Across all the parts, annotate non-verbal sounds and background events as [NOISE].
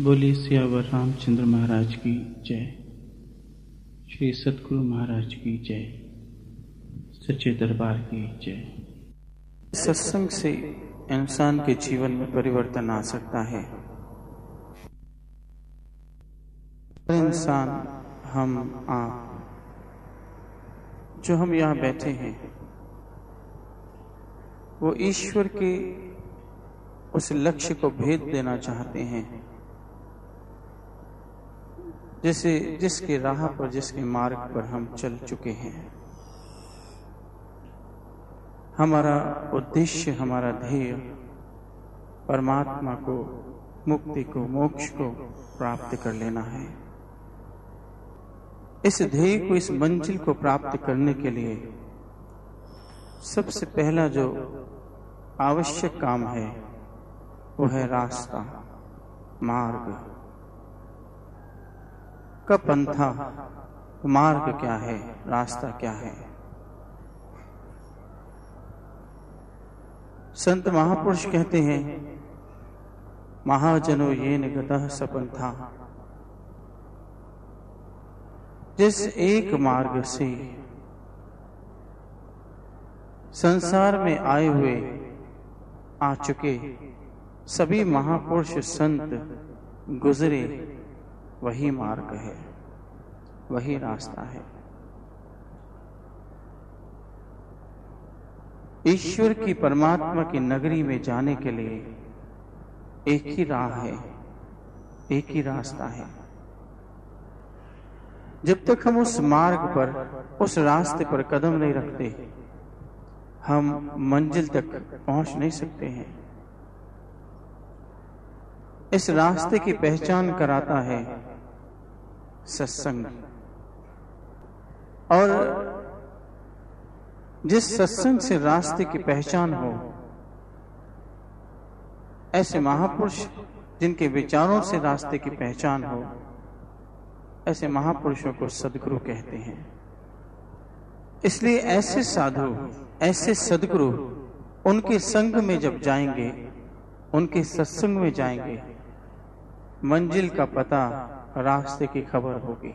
बोली सियावर रामचंद्र महाराज की जय। श्री सतगुरु महाराज की जय। सच्चे दरबार की जय। सत्संग से इंसान के जीवन में परिवर्तन आ सकता है। इंसान, हम, आप, जो हम यहाँ बैठे हैं, वो ईश्वर के उस लक्ष्य को भेद देना चाहते हैं। जैसे, जिसके राह पर, जिसके मार्ग पर हम चल चुके हैं। हमारा उद्देश्य, हमारा ध्येय परमात्मा को, मुक्ति को, मोक्ष को प्राप्त कर लेना है। इस ध्येय को, इस मंजिल को प्राप्त करने के लिए सबसे पहला जो आवश्यक काम है, वो है रास्ता, मार्ग। का पंथा, मार्ग क्या है, रास्ता क्या है? संत महापुरुष कहते हैं, महाजनो ये निगत सपंथा जिस एक मार्ग से संसार में आए हुए आ चुके सभी महापुरुष संत गुजरे वही मार्ग है, वही रास्ता है। ईश्वर की परमात्मा की नगरी में जाने के लिए एक ही राह है, एक ही रास्ता है। जब तक हम उस मार्ग पर, उस रास्ते पर कदम नहीं रखते, हम मंजिल तक पहुँच नहीं सकते हैं। इस रास्ते की पहचान कराता है सत्संग। और जिस सत्संग से रास्ते की पहचान हो, ऐसे महापुरुष जिनके विचारों से रास्ते की पहचान हो, ऐसे महापुरुषों को सदगुरु कहते हैं। इसलिए ऐसे साधु, ऐसे सदगुरु उनके संग में जब जाएँगे, उनके सत्संग में जाएँगे, मंजिल का पता रास्ते की खबर होगी।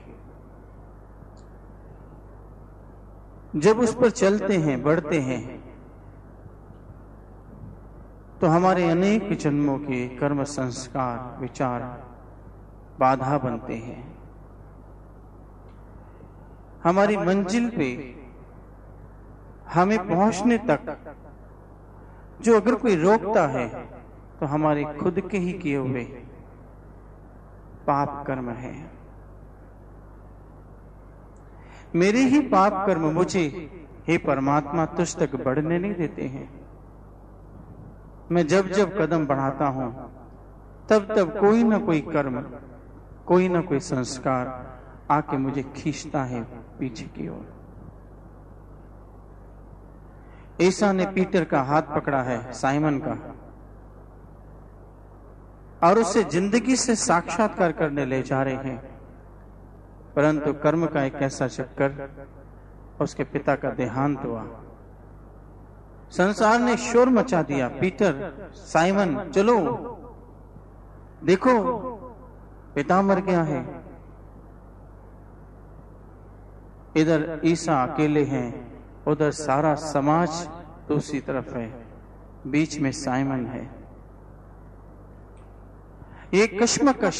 जब उस पर चलते हैं, बढ़ते हैं तो हमारे अनेक जन्मों के कर्म संस्कार, विचार, बाधा बनते हैं। हमारी मंजिल पे हमें पहुँचने तक जो अगर कोई रोकता है तो हमारे खुद के ही किए हुए पाप कर्म है। मेरे ही पाप कर्म मुझे हे परमात्मा, तुझ तक बढ़ने नहीं देते हैं। मैं जब जब कदम बढ़ाता हूँ, तब तब कोई ना कोई कर्म, कोई ना कोई संस्कार आके मुझे खींचता है पीछे की ओर। ईसा ने पीटर का हाथ पकड़ा है, साइमन का। और उसे ज़िंदगी से साक्षात्कार करने ले जा रहे हैं। परंतु कर्म का एक ऐसा चक्कर, उसके पिता का देहांत हुआ। संसार ने शोर मचा दिया, पीटर, साइमन, चलो। देखो, पिता मर गया है। इधर ईसा अकेले हैं, उधर सारा समाज दूसरी तरफ़ है, बीच में साइमन है। ये कश्मकश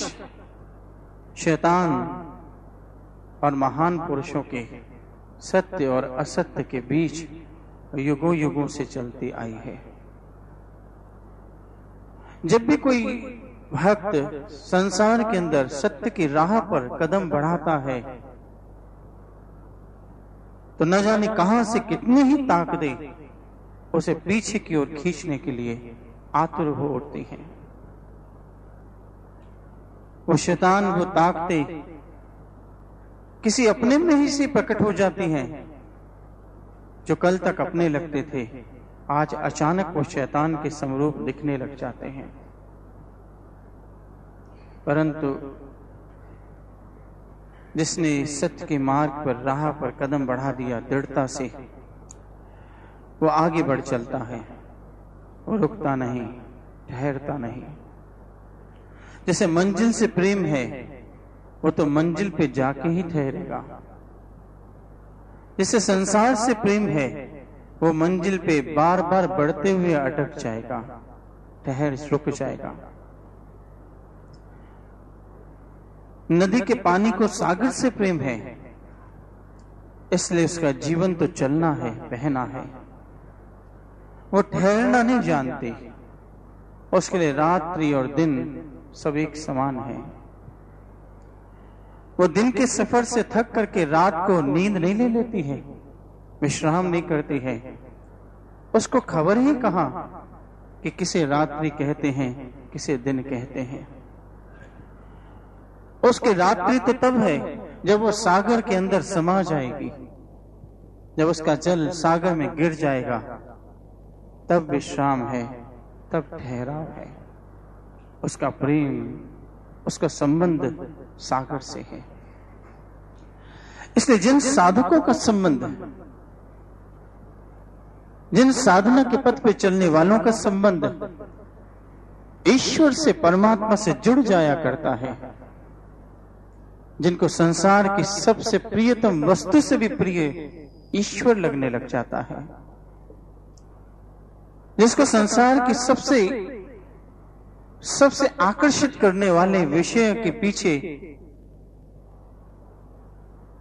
शैतान और महान पुरुषों के सत्य और असत्य के बीच युगों युगों से चलती आई है। जब भी कोई भक्त संसार के अंदर सत्य की राह पर कदम बढ़ाता है तो न जाने कहाँ से कितनी ही ताकतें उसे पीछे की ओर खींचने के लिए आतुर हो उठती हैं। वो शैतान वो ताकते किसी अपने में ही से प्रकट हो जाती हैं, जो कल तक अपने लगते थे। आज अचानक वो शैतान के समरूप दिखने लग जाते हैं। परंतु जिसने सत्य के मार्ग पर, राह पर कदम बढ़ा दिया दृढ़ता से, वो आगे बढ़ चलता है वो रुकता नहीं, ठहरता नहीं। जैसे मंजिल से प्रेम है, वो तो मंजिल पे जाके ही ठहरेगा। जैसे संसार से प्रेम है, वो मंजिल पे बार बार बढ़ते हुए अटक जाएगा, ठहर, रुक जाएगा। नदी के पानी को सागर से प्रेम है, इसलिए उसका जीवन तो चलना है, बहना है। वो ठहरना नहीं जानती, उसके लिए रात्रि और दिन सब एक समान है। वो दिन के सफ़र से थक करके रात को नींद नहीं ले लेती है। विश्राम नहीं करती है। उसको खबर ही कहा कि किसे रात्रि कहते हैं, किसे दिन कहते हैं। उसकी रात्रि तो तब है जब वो सागर के अंदर समा जाएगी। जब उसका जल सागर में गिर जाएगा, तब विश्राम है, तब ठहराव है। उसका प्रेम, उसका संबंध सागर से है। इसलिए जिन साधकों का संबंध, जिन साधना के पथ पे चलने वालों का संबंध, ईश्वर से, परमात्मा से जुड़ जाया करता है। जिनको संसार की सबसे प्रियतम वस्तु से भी प्रिय ईश्वर लगने लग जाता है। जिसको संसार की सबसे सबसे आकर्षित करने वाले विषय के पीछे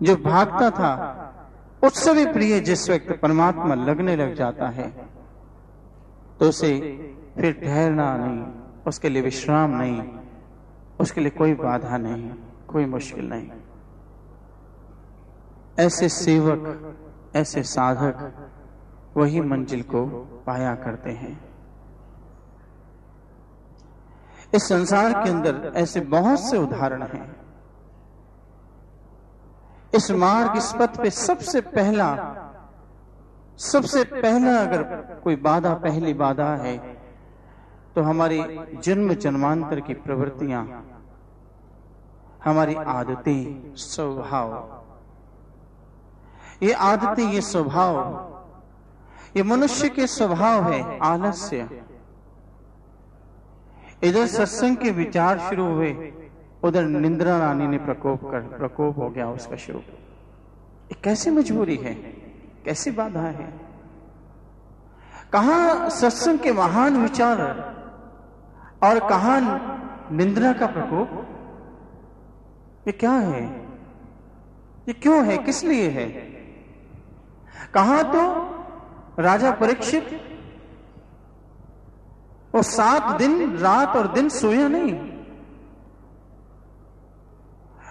जो भागता था, उससे भी प्रिय जिस व्यक्ति परमात्मा लगने लग जाता है तो उसे फिर ठहरना नहीं, उसके लिए विश्राम नहीं, उसके लिए कोई बाधा नहीं, कोई मुश्किल नहीं। ऐसे सेवक, ऐसे साधक, वही मंजिल को पाया करते हैं। इस संसार के अंदर ऐसे बहुत से उदाहरण हैं। इस मार्ग, इस पथ पे सबसे पहला सबसे पहला अगर कोई बाधा, पहली बाधा है तो हमारी जन्म जन्मांतर की प्रवृत्तियाँ, हमारी आदतें, स्वभाव। ये आदतें, ये स्वभाव, ये मनुष्य के स्वभाव है आलस्य। इधर सत्संग के विचार शुरू हुए, उधर निंद्रा रानी ने प्रकोप कर, प्रकोप हो गया उसका शुरू। कैसी मजबूरी है? कैसी बाधा है? कहा सत्संग के महान विचार और कहा निंद्रा का प्रकोप? ये क्या है? ये क्यों है? किस लिए है? कहा तो राजा परीक्षित वो सात दिन, रात और दिन सोया नहीं।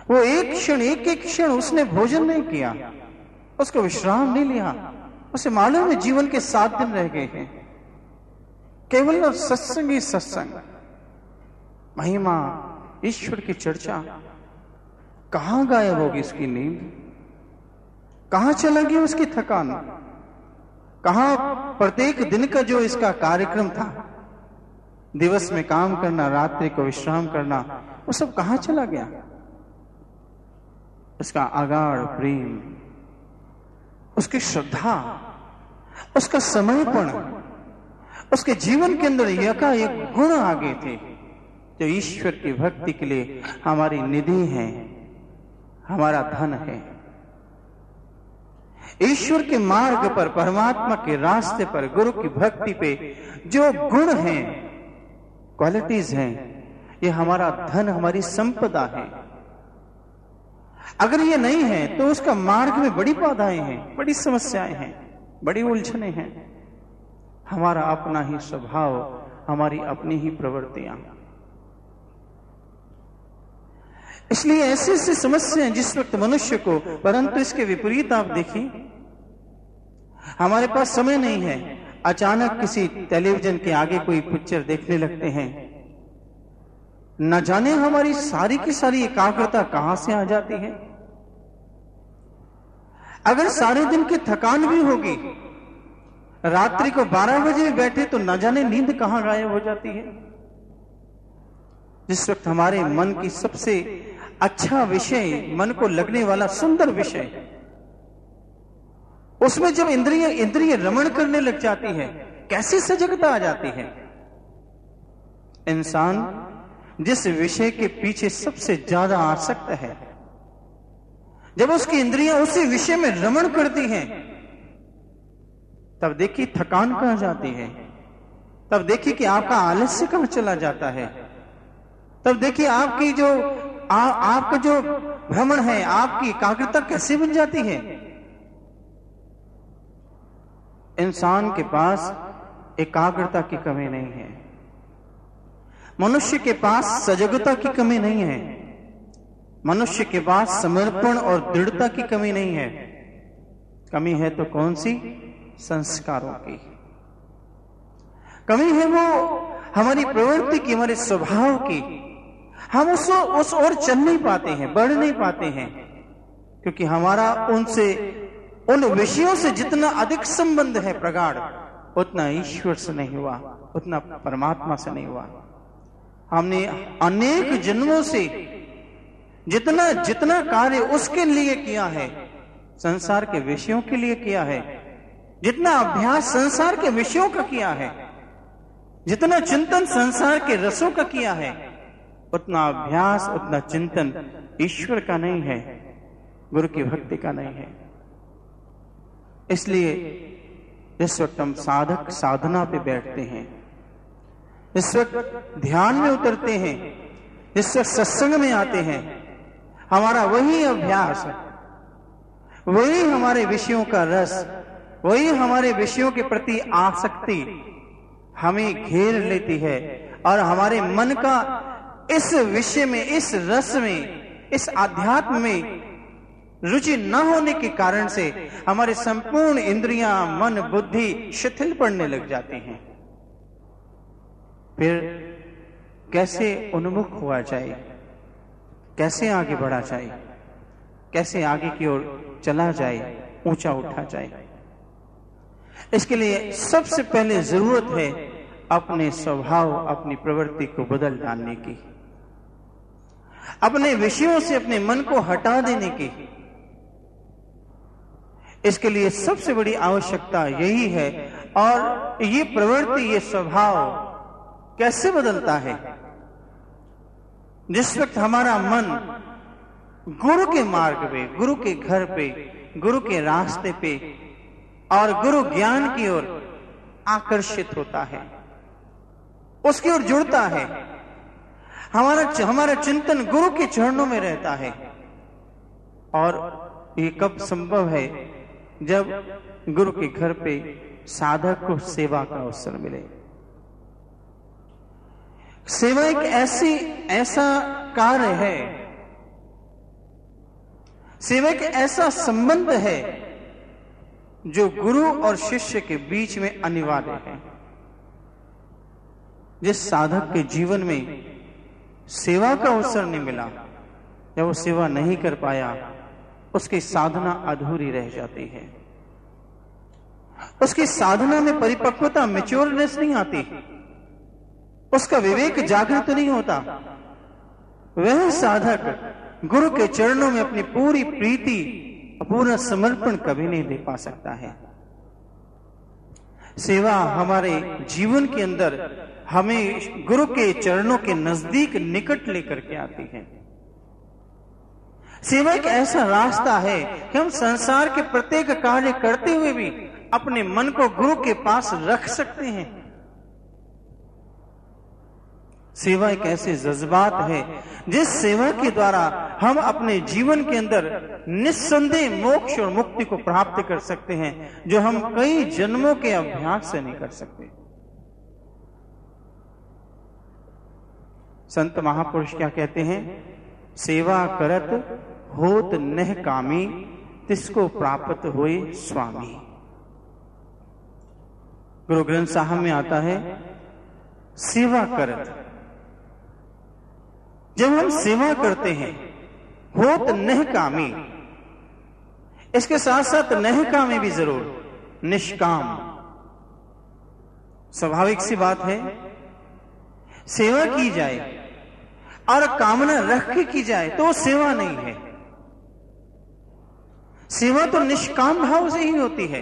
वो एक क्षण एक एक क्षण उसने भोजन नहीं किया। उसको विश्राम नहीं लिया। उसे मालूम है जीवन के सात दिन रह गए हैं। केवल और सत्संग ही सत्संग। महिमा, ईश्वर की चर्चा। कहाँ गायब होगी इसकी नींद? कहाँ चलेगी उसकी थकान? कहा प्रत्येक दिन का जो इसका कार्यक्रम था? दिवस में काम करना, रात्रि को विश्राम करना, वो सब कहाँ चला गया? उसका आगाढ़ प्रेम, उसकी श्रद्धा, उसका समर्पण, उसके जीवन के अंदर यका एक गुण आगे थे, जो ईश्वर की भक्ति के लिए हमारी निधि है, हमारा धन है। ईश्वर के मार्ग पर, परमात्मा के रास्ते पर, गुरु की भक्ति पे जो गुण हैं क्वालिटीज हैं। ये हमारा धन, हमारी संपदा है। अगर ये नहीं है तो उसका मार्ग में बड़ी बाधाएँ हैं, बड़ी समस्याएँ हैं, बड़ी उलझने हैं। हमारा अपना ही स्वभाव, हमारी अपनी ही प्रवृत्तियाँ। इसलिए ऐसी ऐसी समस्याएँ जिस वक्त मनुष्य को, परंतु इसके विपरीत आप देखिए, हमारे पास समय नहीं है अचानक किसी टेलीविज़न के आगे कोई पिक्चर देखने लगते हैं। न जाने हमारी सारी की सारी एकाग्रता कहाँ से आ जाती है। अगर सारे दिन की थकान भी होगी, रात्रि को 12 बजे बैठे तो न जाने नींद कहाँ गायब हो जाती है। जिस वक्त हमारे मन की सबसे अच्छा विषय मन को लगने वाला सुंदर विषय उसमें जब इंद्रिय इंद्रिय रमण करने लग जाती है कैसी सजगता आ जाती है? इंसान जिस विषय के पीछे सबसे ज़्यादा आसक्त है जब उसकी इंद्रियाँ उसी विषय में रमण करती हैं तब देखिए थकान कहाँ जाती है तब देखिए कि आपका आलस्य कहाँ चला जाता है तब देखिए आपकी जो आ, आपका जो भ्रमण है आपकी एकाग्रता कैसे बन जाती है इंसान के पास एकाग्रता की कमी नहीं है। मनुष्य के पास सजगता की कमी नहीं है। मनुष्य के पास समर्पण और दृढ़ता की कमी नहीं है। कमी है तो कौन सी? संस्कारों की। कमी है वो हमारी प्रवृत्ति की, हमारे स्वभाव की। हम उस उस ओर चल नहीं पाते हैं, बढ़ नहीं पाते हैं, क्योंकि हमारा उनसे उन विषयों से जितना अधिक संबंध है प्रगाढ़, उतना ईश्वर से नहीं हुआ, उतना परमात्मा से नहीं हुआ। हमने अनेक जन्मों से जितना जितना कार्य उसके लिए किया है, संसार के विषयों के लिए किया है, जितना अभ्यास संसार के विषयों का किया है, जितना चिंतन संसार के रसों का किया है, उतना अभ्यास, उतना चिंतन ईश्वर का नहीं है, गुरु की भक्ति का नहीं है। इसलिए इस वक्त हम साधक साधना पे बैठते हैं। इस वक्त ध्यान में उतरते हैं। इस वक्त सत्संग में आते हैं। हमारा वही अभ्यास, वही हमारे विषयों का रस, वही हमारे विषयों के प्रति आसक्ति हमें घेर लेती है और हमारे मन का इस विषय में, इस रस में, इस आध्यात्म में रुचि न होने के कारण से हमारे संपूर्ण इंद्रियाँ, मन, बुद्धि शिथिल पड़ने लग जाती हैं। फिर कैसे उन्मुख हुआ जाए? कैसे आगे बढ़ा जाए? कैसे आगे की ओर चला जाए? ऊँचा उठा जाए? इसके लिए सबसे पहले ज़रूरत है अपने स्वभाव, अपनी प्रवृत्ति को बदल डालने की। अपने विषयों से अपने मन को हटा देने की। इसके लिए सबसे बड़ी आवश्यकता यही है। और ये प्रवृत्ति, ये स्वभाव कैसे बदलता है? जिस वक्त हमारा मन गुरु के मार्ग पे, गुरु के घर पे, गुरु के रास्ते पे और गुरु ज्ञान की ओर आकर्षित होता है, उसकी ओर जुड़ता है, हमारा हमारा चिंतन गुरु के चरणों में रहता है। और ये कब संभव है जब गुरु के घर पे साधक को सेवा का अवसर मिले। सेवा एक ऐसी, ऐसा कार्य है। सेवा एक ऐसा संबंध है जो गुरु और शिष्य के बीच में अनिवार्य है। जिस साधक के जीवन में सेवा का अवसर नहीं मिला, या वो सेवा नहीं कर पाया उसकी साधना अधूरी रह जाती है। उसकी साधना में परिपक्वता मेच्योरनेस नहीं आती। उसका विवेक जागृत नहीं होता। वह साधक गुरु के चरणों में अपनी पूरी प्रीति पूरा समर्पण कभी नहीं दे पा सकता है। सेवा हमारे जीवन के अंदर हमें गुरु के चरणों के नज़दीक निकट लेकर के आती है। सेवा एक ऐसा रास्ता है कि हम संसार के प्रत्येक कार्य करते हुए भी अपने मन को गुरु के पास रख सकते हैं। सेवा एक ऐसे जज्बात है जिस सेवा के द्वारा हम अपने जीवन के अंदर निस्संदेह मोक्ष और मुक्ति को प्राप्त कर सकते हैं, जो हम कई जन्मों के अभ्यास से नहीं कर सकते। संत महापुरुष क्या कहते हैं? सेवा करत होत नह कामी, तिसको प्राप्त हुए स्वामी। गुरु ग्रंथ साहब में आता है, सेवा करत। जब हम सेवा करते हैं, होत नह कामी, इसके साथ साथ नह कामी भी ज़रूर, निष्काम। स्वाभाविक सी बात है, सेवा की जाए और कामना रख के की जाए तो सेवा नहीं है। सेवा तो निष्काम भाव से ही होती है।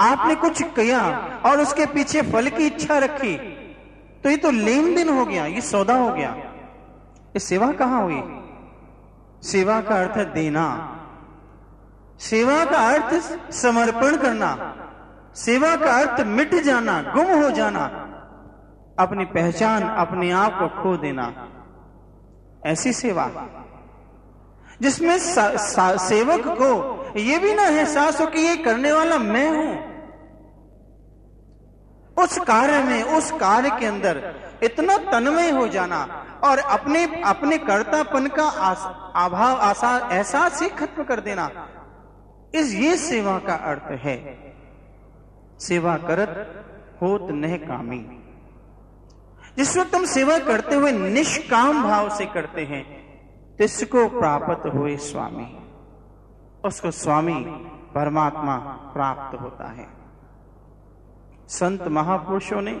आपने कुछ किया और उसके पीछे फल की इच्छा रखी तो ये तो लेन देन हो गया, ये सौदा हो गया। ये सेवा कहाँ हुई? सेवा का अर्थ देना। सेवा का अर्थ समर्पण करना। सेवा का अर्थ मिट जाना, गुम हो जाना। अपनी पहचान अपने आप को खो देना। ऐसी सेवा। जिसमें सेवक को यह भी ना एहसास हो कि ये करने वाला मैं हूँ। उस कार्य में, उस कार्य के अंदर इतना तन्मय हो जाना और अपने अपने कर्तापन का अभाव आसा एहसास ही खत्म कर देना, इस ये सेवा का अर्थ है। सेवा करत होत नह कामी। जिस वक्त हम सेवा करते हुए निष्काम भाव से करते हैं, तिसको प्राप्त हुए स्वामी। उसको स्वामी परमात्मा प्राप्त होता है। संत महापुरुषों ने,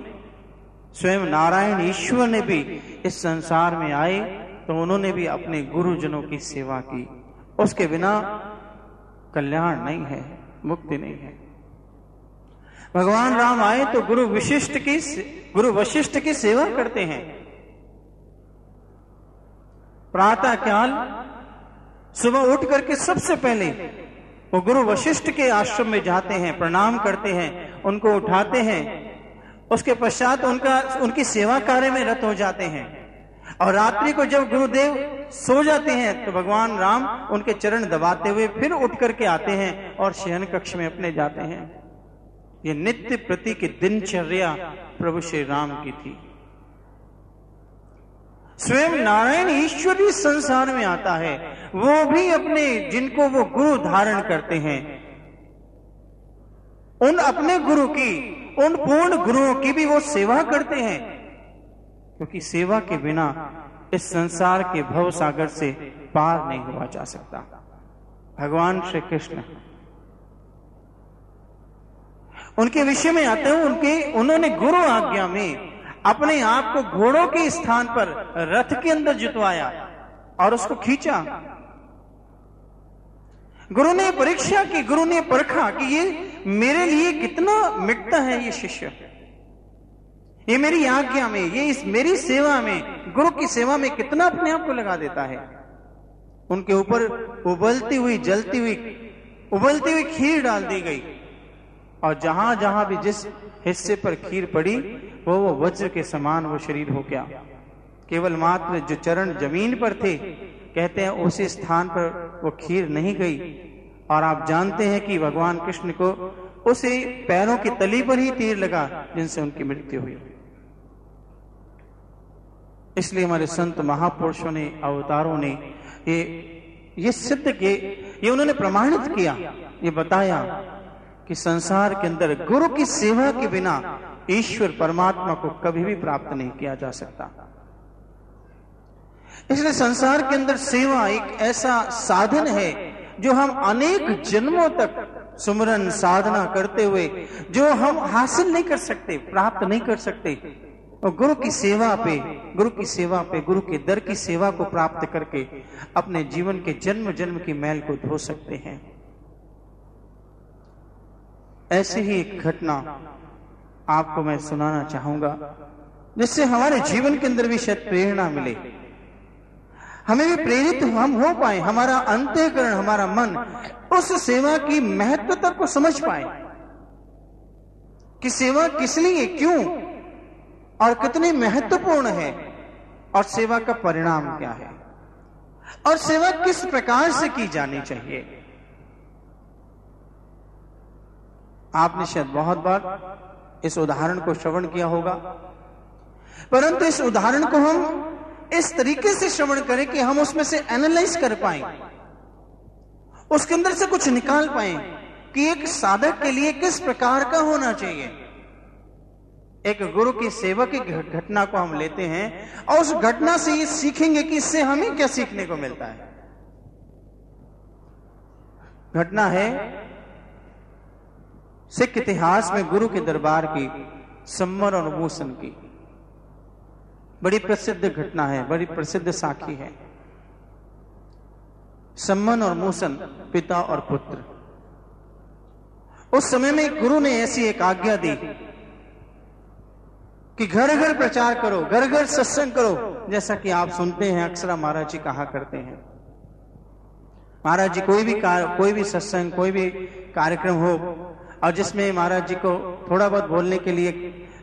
स्वयं नारायण ईश्वर ने भी इस संसार में आए तो उन्होंने भी अपने गुरुजनों की सेवा की। उसके बिना कल्याण नहीं है, मुक्ति नहीं है। भगवान राम आए तो गुरु विशिष्ट की गुरु वशिष्ठ की सेवा करते हैं। प्रातः काल सुबह उठ करके सबसे पहले वो गुरु वशिष्ठ के आश्रम में जाते हैं, प्रणाम करते हैं, उनको उठाते हैं। उसके पश्चात उनका उनकी सेवा कार्य में रत हो जाते हैं। और रात्रि को जब गुरुदेव सो जाते हैं तो भगवान राम उनके चरण दबाते हुए फिर उठ करके आते हैं और शयन कक्ष में अपने जाते हैं। ये नित्य प्रति की दिनचर्या प्रभु श्री राम की थी। स्वयं नारायण ईश्वर भी संसार में आता है। वो भी अपने, जिनको वो गुरु धारण करते हैं। उन अपने गुरु की, उन पूर्ण गुरुओं की भी वो सेवा करते हैं। क्योंकि सेवा के बिना इस संसार के भव सागर से पार नहीं हुआ जा सकता। भगवान श्री कृष्ण उनके विषय में आते हैं, उनके, उन्होंने गुरु आज्ञा में अपने आप को घोड़ों के स्थान पर रथ के अंदर जुतवाया और उसको खींचा। गुरु ने परीक्षा की, गुरु ने परखा कि ये मेरे लिए कितना मिटता है ये शिष्य। ये मेरी आज्ञा में, ये इस मेरी सेवा में, गुरु की सेवा में कितना अपने आप को लगा देता है। उनके ऊपर उबलती हुई, जलती हुई, उबलती हुई खीर डाल दी गई। और जहाँ जहाँ भी जिस हिस्से पर खीर पड़ी, वो वो वज्र के समान वो शरीर हो गया। केवल मात्र जो चरण ज़मीन पर थे, कहते हैं उसी स्थान पर वो खीर नहीं गई। और आप जानते हैं कि भगवान कृष्ण को उसे पैरों की तली पर ही तीर लगा, जिनसे उनकी मृत्यु हुई। इसलिए हमारे संत महापुरुषों ने, अवतारों ने, ये ये सिद्ध किए ये उन्होंने प्रमाणित किया, ये बताया कि संसार के अंदर गुरु की सेवा के बिना ईश्वर परमात्मा को कभी भी प्राप्त नहीं किया जा सकता। इसलिए संसार के अंदर सेवा एक ऐसा साधन है जो हम अनेक जन्मों तक सुमरन साधना करते हुए, जो हम हासिल नहीं कर सकते, प्राप्त नहीं कर सकते, और गुरु की सेवा पे, गुरु की सेवा पे, गुरु के दर की सेवा को प्राप्त करके अपने जीवन के जन्म जन्म की मैल को धो सकते हैं। ऐसी ही एक घटना आपको मैं सुनाना चाहूँगा, जिससे हमारे जीवन के अंदर भी शायद प्रेरणा मिले। हमें भी प्रेरित हम हो पाए, हमारा अंत्यकरण हमारा मन उस सेवा की महत्वता को समझ पाए कि सेवा किस लिए, क्यों, और कितनी महत्वपूर्ण है, और सेवा का परिणाम क्या है, और सेवा किस प्रकार से की जानी चाहिए। आपने शायद बहुत बार इस उदाहरण को श्रवण किया होगा। परंतु इस उदाहरण को हम इस तरीके से श्रवण करें कि हम उसमें से एनालाइज कर पाए। उसके अंदर से कुछ निकाल पाए कि एक साधक के लिए किस प्रकार का होना चाहिए। एक गुरु की सेवा की घटना को हम लेते हैं और उस घटना से ये सीखेंगे कि इससे हमें क्या सीखने को मिलता है। घटना है सिख इतिहास में गुरु के दरबार की सम्मर और मूसन की। बड़ी प्रसिद्ध घटना है, बड़ी प्रसिद्ध साखी है। सम्मन और मूसन पिता और पुत्र। उस समय में गुरु ने ऐसी एक आज्ञा दी कि घर घर प्रचार करो घर घर सत्संग करो, जैसा कि आप सुनते हैं, अक्सर महाराज जी कहा करते हैं। महाराज जी, कोई भी कोई भी सत्संग, कोई भी कार्यक्रम हो और जिसमें महाराज जी को थोड़ा बहुत बोलने के लिए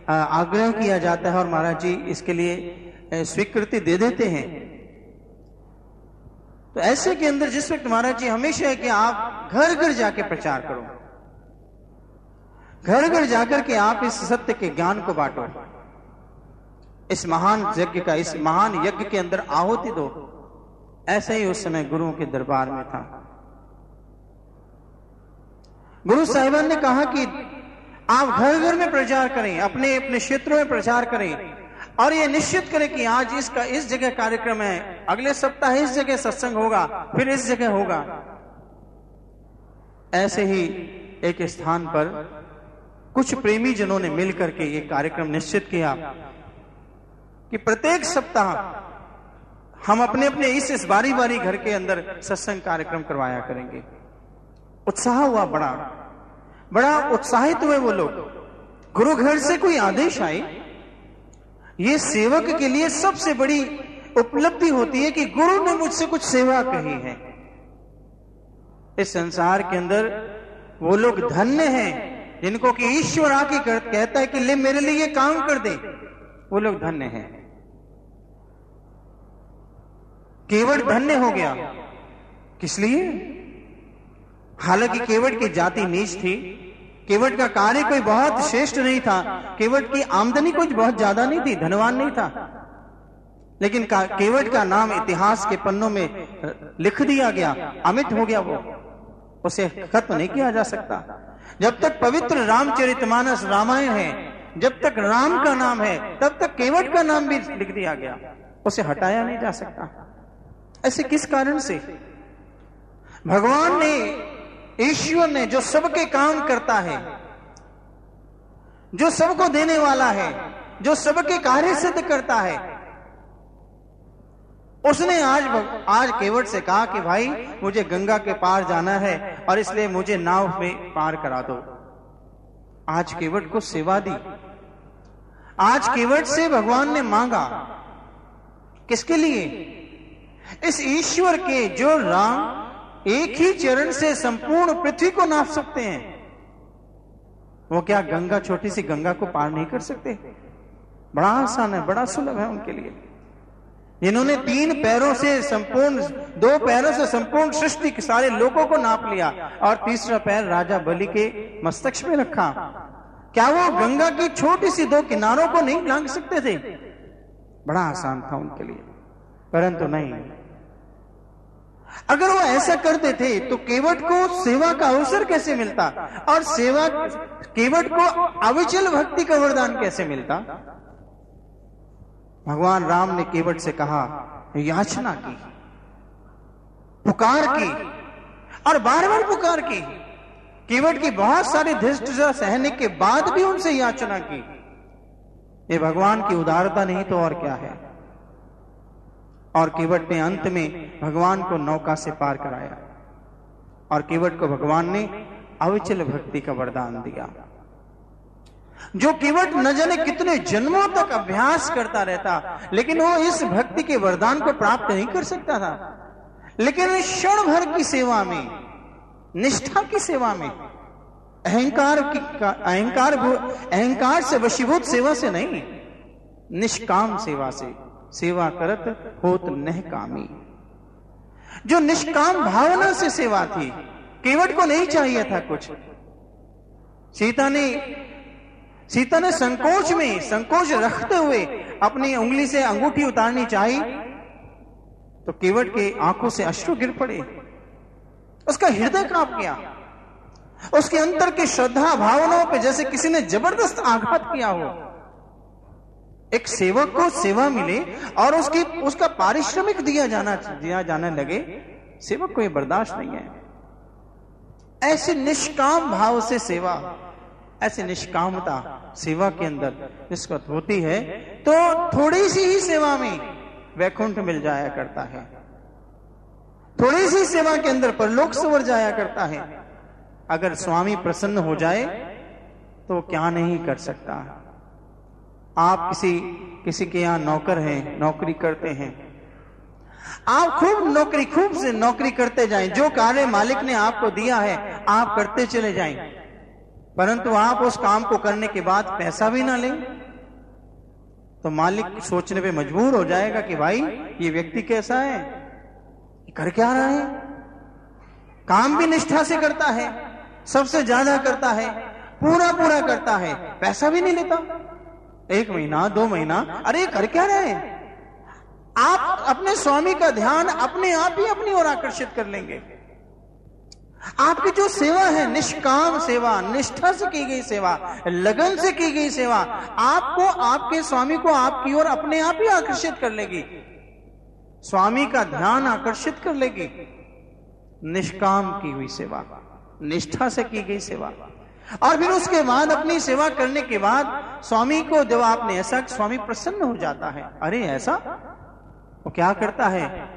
आग्रह किया जाता है और महाराज जी इसके लिए स्वीकृति दे देते हैं। तो ऐसे के अंदर जिस वक्त महाराज जी हमेशा है कि आप घर घर जाके प्रचार करो। घर घर जाकर के आप इस सत्य के ज्ञान को बांटो। इस महान यज्ञ का, इस महान यज्ञ के अंदर आहुति दो। ऐसे ही उस समय गुरुओं के दरबार में था। गुरु साहिबान ने कहा कि आप घर घर में प्रचार करें, अपने अपने क्षेत्रों में प्रचार करें और ये निश्चित करें कि आज इसका, इस जगह कार्यक्रम है, अगले सप्ताह इस जगह सत्संग होगा, फिर इस जगह होगा। ऐसे ही एक स्थान पर कुछ प्रेमी जनों ने मिलकर के ये कार्यक्रम निश्चित किया कि प्रत्येक सप्ताह हम अपने अपने इस इस बारी बारी घर के अंदर सत्संग कार्यक्रम करवाया करेंगे। उत्साह हुआ बड़ा। बड़ा उत्साहित हुए वो लोग। गुरु घर से कोई आदेश आए? ये सेवक के लिए सबसे बड़ी उपलब्धि होती है कि गुरु ने मुझसे कुछ सेवा कही है। इस संसार के अंदर वो लोग धन्य हैं, जिनको कि ईश्वर आके कहता है कि ले मेरे लिए काम कर दे। वो लोग धन्य हैं। केवल धन्य हो गया। किस लिए? हालाँकि केवट की जाति नीच थी। केवट का कार्य कोई बहुत श्रेष्ठ नहीं था। केवट की आमदनी कुछ बहुत ज़्यादा नहीं थी धनवान नहीं था। लेकिन का, केवट का नाम इतिहास के पन्नों में लिख दिया गया। अमित हो गया वो। उसे खत्म नहीं किया जा सकता। जब तक पवित्र रामचरितमानस रामायण है जब तक राम का नाम है तब तक केवट का नाम भी लिख दिया गया। उसे हटाया नहीं जा सकता। ऐसे किस कारण से? भगवान ने ईश्वर ने जो सबके काम करता है, जो सबको देने वाला है, जो सबके कार्य सिद्ध करता है, उसने आज आज केवट से कहा कि भाई, मुझे गंगा के पार जाना है और इसलिए मुझे नाव में पार करा दो। आज केवट को सेवा दी। आज केवट से भगवान ने मांगा। किसके लिए? इस ईश्वर के जो राम एक ही चरण से संपूर्ण पृथ्वी को नाप सकते हैं। वो क्या गंगा, छोटी सी गंगा को पार नहीं कर सकते? बड़ा आसान है, बड़ा सुलभ है उनके लिए। इन्होंने तीन पैरों से संपूर्ण, दो पैरों से संपूर्ण सृष्टि के सारे लोगों को नाप लिया और तीसरा पैर राजा बलि के मस्तक में रखा। क्या वो गंगा की छोटी सी दो किनारों को नहीं लांग सकते थे? बड़ा आसान था उनके लिए। परंतु नहीं। अगर वो ऐसा करते थे तो केवट को सेवा का अवसर कैसे मिलता? और सेवा केवट को अविचल भक्ति का वरदान कैसे मिलता? भगवान राम ने केवट से कहा, याचना की, पुकार की, और बार बार पुकार की। केवट की बहुत सारी धृष्टता सहने के बाद भी उनसे याचना की। ये भगवान की उदारता नहीं तो और क्या है? और केवट ने अंत में भगवान को नौका से पार कराया। और केवट को भगवान ने अविचल भक्ति का वरदान दिया। जो केवट न जाने कितने जन्मों तक अभ्यास करता रहता, लेकिन वो इस भक्ति के वरदान को प्राप्त नहीं कर सकता था। लेकिन क्षण भर की सेवा में, निष्ठा की सेवा में, अहंकार की अहंकार अहंकार से वशीभूत सेवा से नहीं, निष्काम सेवा से सेवा करत होत नह कामी। जो निष्काम भावना से सेवा थी, केवट को नहीं चाहिए था कुछ। सीता ने सीता ने संकोच में, संकोच रखते हुए अपनी उंगली से अंगूठी उतारनी चाही तो केवट के आँखों से अश्रु गिर पड़े। उसका हृदय काँप गया। उसके अंतर की श्रद्धा भावनाओं पे जैसे किसी ने ज़बरदस्त आघात किया हो। एक सेवक को सेवा मिले और उसकी, उसका पारिश्रमिक दिया जाना, दिया जाने लगे, सेवक को यह बर्दाश्त नहीं है। ऐसे निष्काम भाव से सेवा, ऐसे निष्कामता सेवा के अंदर जिसको होती है तो थोड़ी सी ही सेवा में वैकुंठ मिल जाया करता है। थोड़ी सी सेवा के अंदर पर लोक सवर जाया करता है। अगर स्वामी प्रसन्न हो जाए तो क्या नहीं कर सकता। आप किसी किसी के यहाँ नौकर हैं, नौकरी करते हैं। आप खूब नौकरी, खूब से नौकरी करते जाएँ। जो कार्य मालिक ने आपको दिया है, आप करते चले जाएँ। परंतु आप उस काम को करने के बाद पैसा भी ना लें। तो मालिक सोचने पे मजबूर हो जाएगा कि भाई, ये व्यक्ति कैसा है? कर क्या रहा है? काम भी निष्ठा से करता है, सबसे ज़्यादा करता है पूरा पूरा करता है। पैसा भी नहीं लेता। एक महीना, दो महीना, अरे कर क्या रहे आप अपने स्वामी का ध्यान अपने आप ही अपनी ओर आकर्षित कर लेंगे। आपकी जो सेवा है, निष्काम सेवा, निष्ठा से की गई सेवा, लगन से की गई सेवा, आपको, आपके स्वामी को आपकी ओर अपने आप ही आकर्षित कर लेगी। स्वामी का ध्यान आकर्षित कर लेगी। निष्काम की हुई सेवा, निष्ठा से की गई सेवा। और फिर उसके बाद अपनी सेवा करने के बाद स्वामी को जब आपने ऐसा स्वामी प्रसन्न हो जाता है, अरे ऐसा? वो क्या करता है?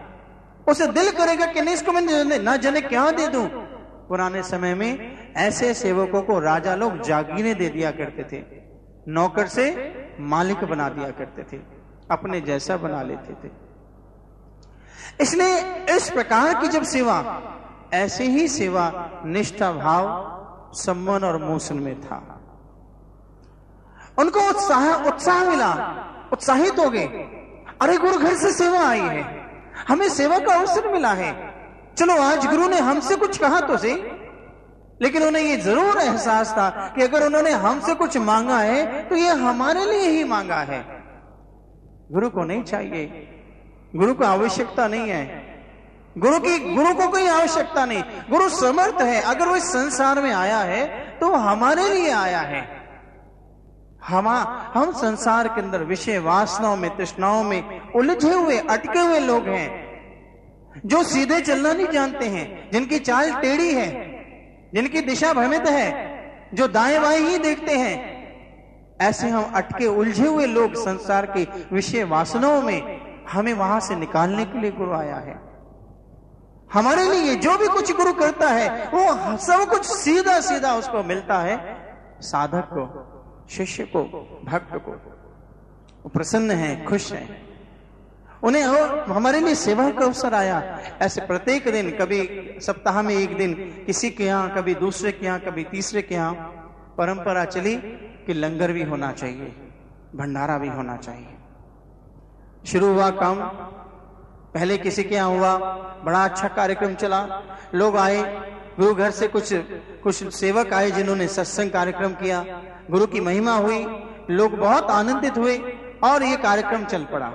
उसे दिल करेगा कि नहीं, इसको मैं ना जने क्या दे दूँ? पुराने समय में ऐसे सेवकों को राजा लोग जागीरे दे दिया करते थे, नौकर से मालिक बना दिया करते थे, अपने जैसा बना लेते थे। इसलिए इस प्रकार की जब सेवा, ऐसे ही सेवा, निष्ठा भाव सम्मान और मोशन में था। उनको उत्साह उत्साह मिला। उत्साहित हो गए। अरे गुरु, घर से सेवा आई है। हमें सेवा का अवसर मिला है। चलो, आज गुरु ने हमसे कुछ कहा तो सही। लेकिन उन्हें यह ज़रूर एहसास था कि अगर उन्होंने हमसे कुछ मांगा है तो यह हमारे लिए ही मांगा है। गुरु को नहीं चाहिए। गुरु को आवश्यकता नहीं है। गुरु की, गुरु को कोई आवश्यकता नहीं। गुरु समर्थ है। अगर वो इस संसार में आया है तो हमारे लिए आया है। हम हम संसार के अंदर विषय वासनाओं में, तृष्णाओं में उलझे हुए, अटके हुए लोग हैं, जो सीधे चलना नहीं जानते हैं, जिनकी चाल टेढ़ी है, जिनकी दिशा भ्रमित है, जो दाएँ बाएँ ही देखते हैं, ऐसे हम अटके, उलझे हुए लोग संसार के विषय वासनाओं में हमें वहाँ से निकालने के लिए गुरु आया है। हमारे लिए जो भी कुछ गुरु करता है, वो सब कुछ सीधा सीधा उसको मिलता है। साधक को, शिष्य को, भक्त को। वो प्रसन्न है, खुश है। उन्हें और हमारे लिए सेवा का अवसर आया। ऐसे प्रत्येक दिन, कभी सप्ताह में एक दिन, किसी के यहाँ, कभी दूसरे के यहाँ, कभी तीसरे के यहाँ, परंपरा चली कि लंगर भी होना चाहिए, भंडारा भी होना चाहिए। शुरू हुआ काम पहले किसी के यहाँ हुआ, बड़ा अच्छा कार्यक्रम चला। लोग आए, गुरु घर से कुछ कुछ सेवक आए जिन्होंने सत्संग कार्यक्रम किया। गुरु की महिमा हुई, लोग बहुत आनंदित हुए और ये कार्यक्रम चल पड़ा।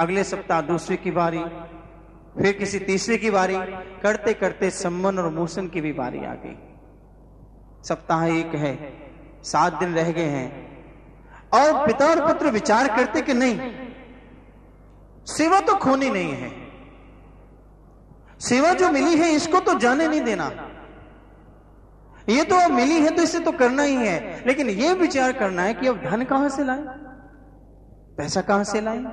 अगले सप्ताह दूसरे की बारी, फिर किसी तीसरे की बारी करते करते सम्मन और मोशन की भी बारी आ गई। सप्ताह एक है, सात दिन रह गए हैं। और पिता और पुत्र विचार करते कि नहीं सेवा तो खोनी नहीं है। सेवा जो मिली है, इसको तो जाने नहीं देना। ये तो अब मिली है तो इसे तो करना ही है। लेकिन ये विचार करना है कि अब धन कहाँ से लाए? पैसा कहाँ से लाए?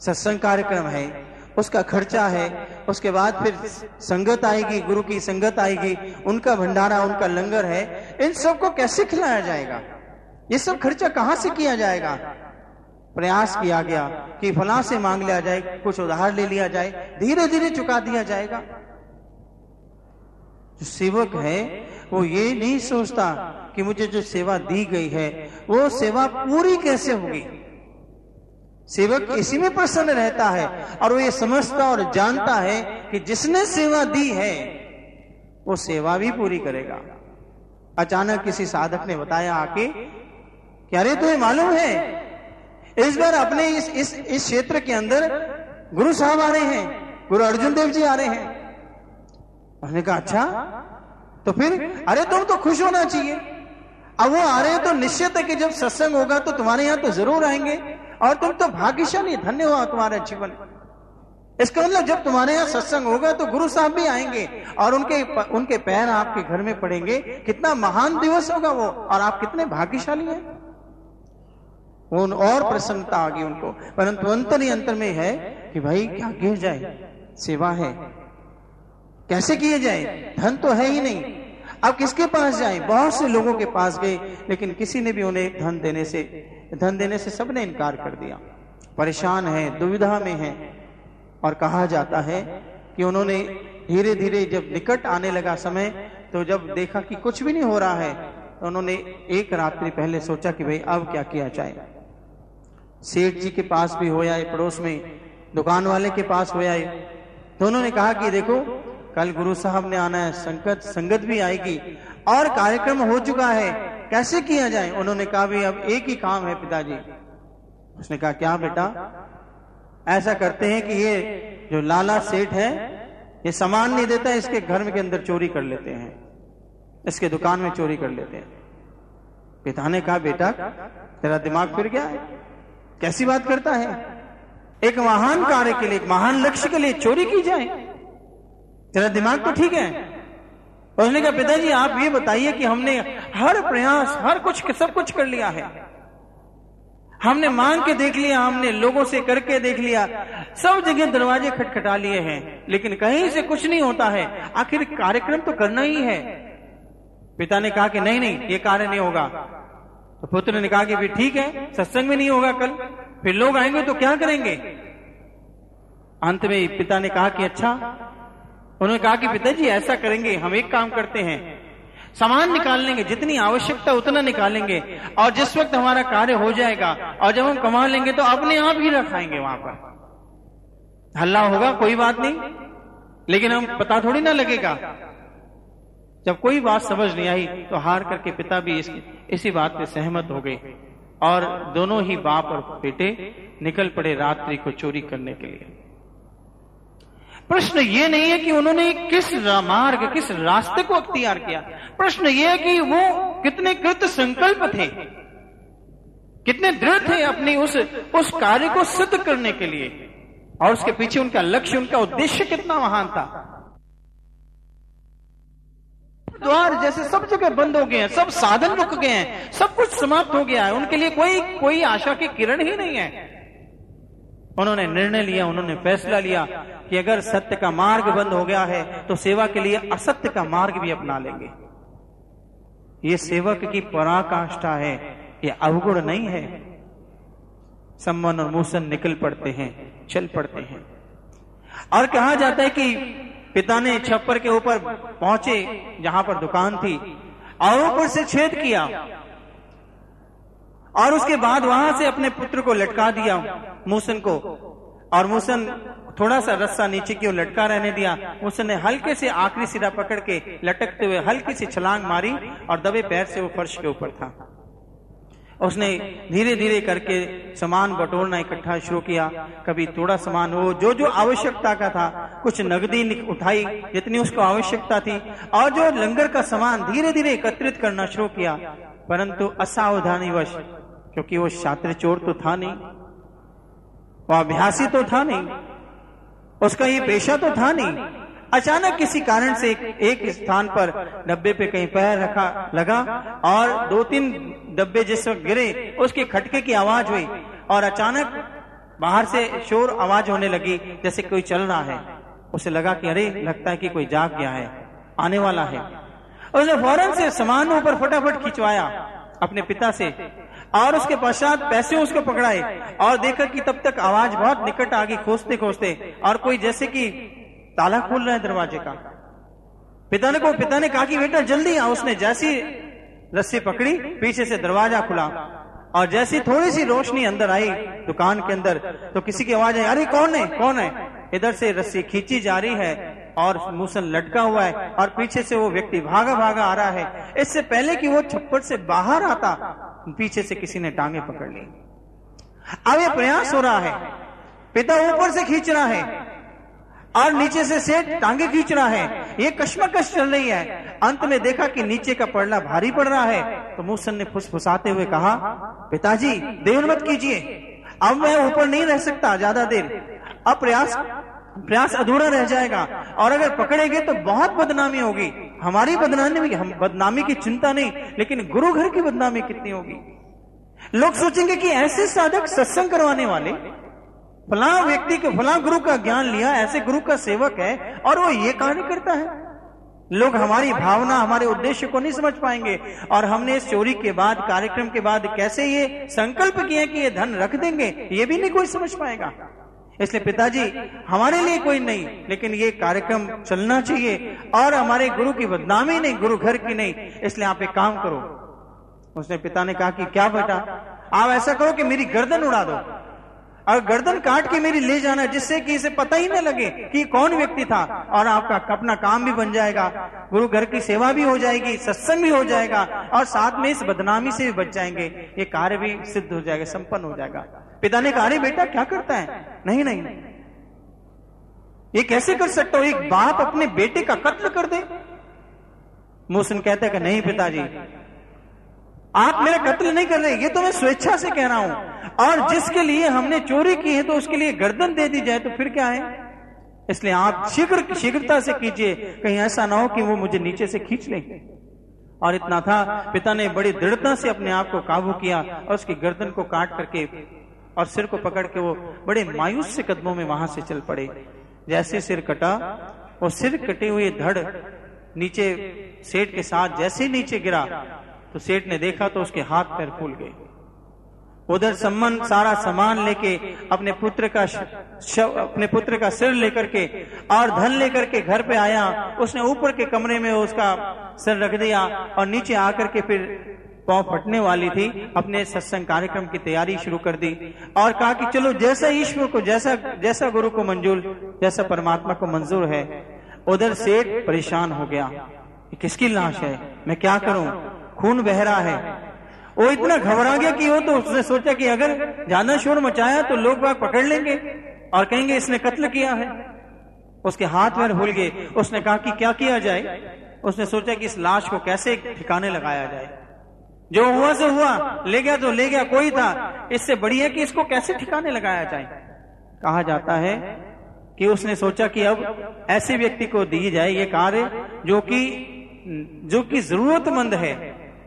सत्संग कार्यक्रम है, उसका खर्चा है, उसके बाद फिर संगत आएगी, गुरु की संगत आएगी, उनका भंडारा, उनका लंगर है। इन सबको कैसे खिलाया जाएगा? ये सब खर्चा कहाँ से किया जाएगा? प्रयास किया गया कि फला से मांग लिया जाए, कुछ उधार ले लिया जाए धीरे धीरे चुका दिया जाएगा। जो सेवक है, वो ये नहीं सोचता कि मुझे जो सेवा दी गई है, वो सेवा पूरी कैसे होगी? सेवक इसी में प्रसन्न रहता है और वो ये समझता और जानता है कि जिसने सेवा दी है, वो सेवा भी पूरी करेगा। अचानक किसी साधक ने बताया आके अरे तुम्हें मालूम है इस बार अपने इस इस इस क्षेत्र के अंदर गुरु साहब आ रहे हैं, गुरु अर्जुन देव जी आ रहे हैं। उसने कहा अच्छा तो फिर, अरे तुम तो खुश होना चाहिए। अब वो आ रहे हैं तो निश्चित है कि जब सत्संग होगा तो तुम्हारे यहाँ तो ज़रूर आएँगे और तुम तो भाग्यशाली, धन्य हुआ तुम्हारा जीवन। इसका मतलब जब तुम्हारे यहाँ सत्संग होगा तो गुरु साहब भी आएँगे और उनके उनके पैर आपके घर में पड़ेंगे। कितना महान दिवस होगा वो और आप कितने भाग्यशाली हैं। उन और प्रसन्नता आ गई उनको। परंतु अंतर ही अंतर में है कि भाई क्या किया जाए? सेवा है। कैसे किए जाए? धन तो है ही नहीं। अब किसके पास जाए? बहुत से लोगों के पास गए, लेकिन किसी ने भी उन्हें धन देने से, धन देने से सबने इनकार कर दिया। परेशान है, दुविधा में है। और कहा जाता है कि उन्होंने धीरे धीरे जब निकट आने लगा समय तो जब देखा कि कुछ भी नहीं हो रहा है तो उन्होंने एक रात्रि पहले सोचा कि भाई अब क्या किया जाए? सेठ जी के पास भी हो आए पड़ोस में, दुकान वाले के पास हो आए तो उन्होंने कहा कि देखो, कल गुरु साहब ने आना है संकट संगत भी आएगी और कार्यक्रम हो चुका है, कैसे किया जाए? उन्होंने कहा भी अब एक ही काम है पिताजी। उसने कहा, क्या बेटा? ऐसा करते हैं कि ये जो लाला सेठ है, ये सामान नहीं देता, इसके घर के अंदर चोरी कर लेते हैं, इसके दुकान में चोरी कर लेते हैं। पिता ने कहा, बेटा, तेरा दिमाग फिर गया है? कैसी बात करता है? एक महान कार्य के लिए, एक महान लक्ष्य के लिए चोरी की जाए। तेरा दिमाग तो ठीक है। उसने कहा, पिताजी, आप ये बताइए कि हमने हर प्रयास, हर कुछ, सब कुछ कर लिया है। हमने मांग के देख लिया, हमने लोगों से करके देख लिया, सब जगह दरवाजे खटखटा लिए हैं, लेकिन कहीं से कुछ नहीं होता है। आखिर कार्यक्रम तो करना ही है। पिता ने कहा कि, नहीं नहीं, ये कार्य नहीं होगा। तो पुत्र ने कहा कि भी ठीक है, सत्संग में नहीं होगा कल। फिर लोग आएँगे तो क्या करेंगे? अंत में पिता ने कहा कि अच्छा उन्होंने कहा कि पिताजी, ऐसा करेंगे, हम एक काम करते हैं। सामान निकाल लेंगे, जितनी आवश्यकता उतना निकालेंगे, और जिस वक्त हमारा कार्य हो जाएगा, और जब हम कमा लेंगे तो अपने आप ही रखाएँगे वहाँ पर। हल्ला होगा, कोई बात नहीं, लेकिन हम पता थोड़ी ना लगेगा। जब कोई बात समझ नहीं आई तो हार करके पिता भी इस, इसी बात पे सहमत हो गए। और दोनों ही बाप और बेटे निकल पड़े रात्रि को चोरी करने के लिए। प्रश्न ये नहीं है कि उन्होंने किस मार्ग किस रास्ते को अख्तियार किया। प्रश्न ये है कि वो कितने कृत संकल्प थे। कितने दृढ़ थे अपनी उस उस कार्य को सिद्ध करने के लिए। और उसके पीछे उनका लक्ष्य उनका उद्देश्य कितना महान था। द्वार जैसे सब जगह बंद हो गए हैं, सब साधन रुक गए हैं, सब कुछ समाप्त हो गया है, उनके लिए कोई कोई आशा की किरण ही नहीं है। उन्होंने निर्णय लिया, उन्होंने फैसला लिया कि अगर सत्य का मार्ग बंद हो गया है तो सेवा के लिए असत्य का मार्ग भी अपना लेंगे। ये सेवक की पराकाष्ठा है, ये अवगुण नहीं है। सम्मन और मूसन निकल पड़ते हैं, चल पड़ते हैं। और कहा जाता है कि पिता ने छप्पर के ऊपर पहुँचे, जहाँ पर दुकान थी, और ऊपर से छेद किया, और उसके बाद वहाँ से अपने पुत्र को लटका दिया, मूसन को, और मूसन थोड़ा सा रस्सा नीचे की ओर लटका रहने दिया। मूसन ने हल्के से आखिरी सिरा पकड़ के लटकते हुए हल्की सी छलांग मारी, और दबे पैर से वो फर्श के ऊपर था। उसने धीरे धीरे करके सामान बटोरना इकट्ठा शुरू किया। कभी थोड़ा सामान हो, जो जो आवश्यकता का था, कुछ नगदी उठाई, जितनी उसको आवश्यकता थी, और जो लंगर का सामान धीरे धीरे एकत्रित करना शुरू किया। परंतु असावधानी वश क्योंकि वो छात्र चोर तो था नहीं, वो अभ्यासी तो था नहीं, उसका ये पेशा तो था नहीं अचानक किसी कारण से एक, स्थान पर डब्बे पे कहीं पैर रखा लगा और दो तीन डब्बे जिस वक्त गिरे उसके खटके की आवाज़ हुई और अचानक बाहर से शोर आवाज़ होने लगी जैसे कोई चल रहा है। उसे लगा कि अरे लगता है कि कोई जाग गया है आने वाला है। उसने फ़ौरन से सामान ऊपर फटाफट खिंचवाया अपने पिता से और उसके पश्चात पैसे उसको पकड़ाए और देखा कि तब तक आवाज़ बहुत निकट आ गई खोजते खोजते और कोई जैसे कि ताला खोल रहा है दरवाजे का। पिता ने को पिता ने कहा कि बेटा, जल्दी आ उसने जैसी रस्सी पकड़ी, पीछे से दरवाज़ा खुला। और जैसी थोड़ी सी रोशनी अंदर आई दुकान के अंदर तो किसी की आवाज़ आई, अरे, कौन है? कौन है? इधर से रस्सी खींची जा रही है और मूसन लटका हुआ है और पीछे से वो व्यक्ति भागा भागा आ रहा है। इससे पहले कि वो छप्पर से बाहर आता, पीछे से किसी ने टांगे पकड़ ली। अब ये प्रयास हो रहा है। पिता ऊपर से खींच रहा है। और नीचे से सेठ टांगे खींच रहा है। ये कश्मकश चल रही है। अंत में देखा कि नीचे का पड़ना भारी पड़ रहा है। तो मूसन ने फुसफुसाते हुए कहा, पिताजी, देर मत कीजिए। अब मैं ऊपर नहीं रह सकता ज़्यादा देर। अब प्रयास प्रयास अधूरा रह जाएगा। और अगर पकड़ेंगे तो बहुत बदनामी होगी। हमारी बदनामी, हम, बदनामी की चिंता नहीं, लेकिन गुरु घर की बदनामी कितनी होगी? लोग सोचेंगे कि ऐसे साधक सत्संग करवाने वाले फला व्यक्ति के फला गुरु का ज्ञान लिया, ऐसे गुरु का सेवक है, और वो ये कार्य करता है। लोग हमारी भावना, हमारे उद्देश्य को नहीं समझ पाएँगे, और हमने इस चोरी के बाद, कार्यक्रम के बाद कैसे ये संकल्प किया कि ये धन रख देंगे, ये भी नहीं कोई समझ पाएगा। इसलिए पिताजी, हमारे लिए कोई नहीं, लेकिन ये कार्यक्रम चलना चाहिए, और हमारे गुरु की बदनामी नहीं, गुरु घर की नहीं, इसलिए आप एक काम करो। उसने पिता ने कहा कि, क्या बेटा, आप ऐसा करो कि मेरी गर्दन उड़ा दो। और गर्दन काट के मेरी ले जाना, जिससे कि इसे पता ही न लगे कि कौन व्यक्ति था, और आपका अपना काम भी बन जाएगा, गुरु घर की सेवा भी हो जाएगी, सत्संग भी हो जाएगा, और साथ में इस बदनामी से भी बच जाएँगे। ये कार्य भी सिद्ध हो जाएगा, संपन्न हो जाएगा। पिता ने कहा बेटा, क्या करता है? नहीं नहीं ये कैसे कर सकते हो? एक बाप अपने बेटे का कत्ल कर दे? मोहसिन कहते कि, नहीं पिताजी, आप मेरा कत्ल नहीं कर रहे, ये तो मैं स्वेच्छा से कह रहा हूँ। और जिसके लिए हमने चोरी की है तो उसके लिए गर्दन दे दी जाए तो फिर क्या है? इसलिए आप शीघ्र, शीघ्रता से कीजिए। कहीं ऐसा ना हो कि वो मुझे नीचे से खींच ले। और इतना था, पिता ने बड़ी दृढ़ता से अपने आप को काबू किया और उसकी गर्दन को काट करके और सिर को पकड़ के वो बड़े मायूस से कदमों में वहाँ से चल पड़े। जैसे सिर कटा, वो सिर कटे हुए धड़ नीचे सेठ के साथ जैसे नीचे गिरा तो सेठ ने देखा तो उसके हाथ पैर फूल गए। उधर सम्मान सारा सामान लेके अपने पुत्र का शव अपने पुत्र का सिर लेकर के और धन लेकर के घर पे आया। उसने ऊपर के कमरे में उसका सिर रख दिया और नीचे आकर के फिर पाँव फटने वाली थी। अपने सत्संग कार्यक्रम की तैयारी शुरू कर दी और कहा कि चलो जैसा ईश्वर को जैसा जैसा गुरु को मंजूर, जैसा परमात्मा को मंजूर है, उधर सेठ परेशान हो गया किसकी लाश है? मैं क्या करूँ? खून बह रहा है। वो इतना घबरा गया कि वो तो उसने सोचा कि अगर ज़्यादा शोर मचाया तो लोग बाग पकड़ लेंगे और कहेंगे, इसने कत्ल किया है। उसके हाथ में भूल गए। उसने कहा कि क्या किया जाए? उसने सोचा कि इस लाश को कैसे ठिकाने लगाया जाए? जो हुआ से हुआ, ले गया तो ले गया, कोई था। इससे बढ़िया कि इसको कैसे ठिकाने लगाया जाए? कहा जाता है कि उसने सोचा कि अब ऐसे व्यक्ति को दी जाए ये कार्य जो कि जो कि जरूरतमंद है।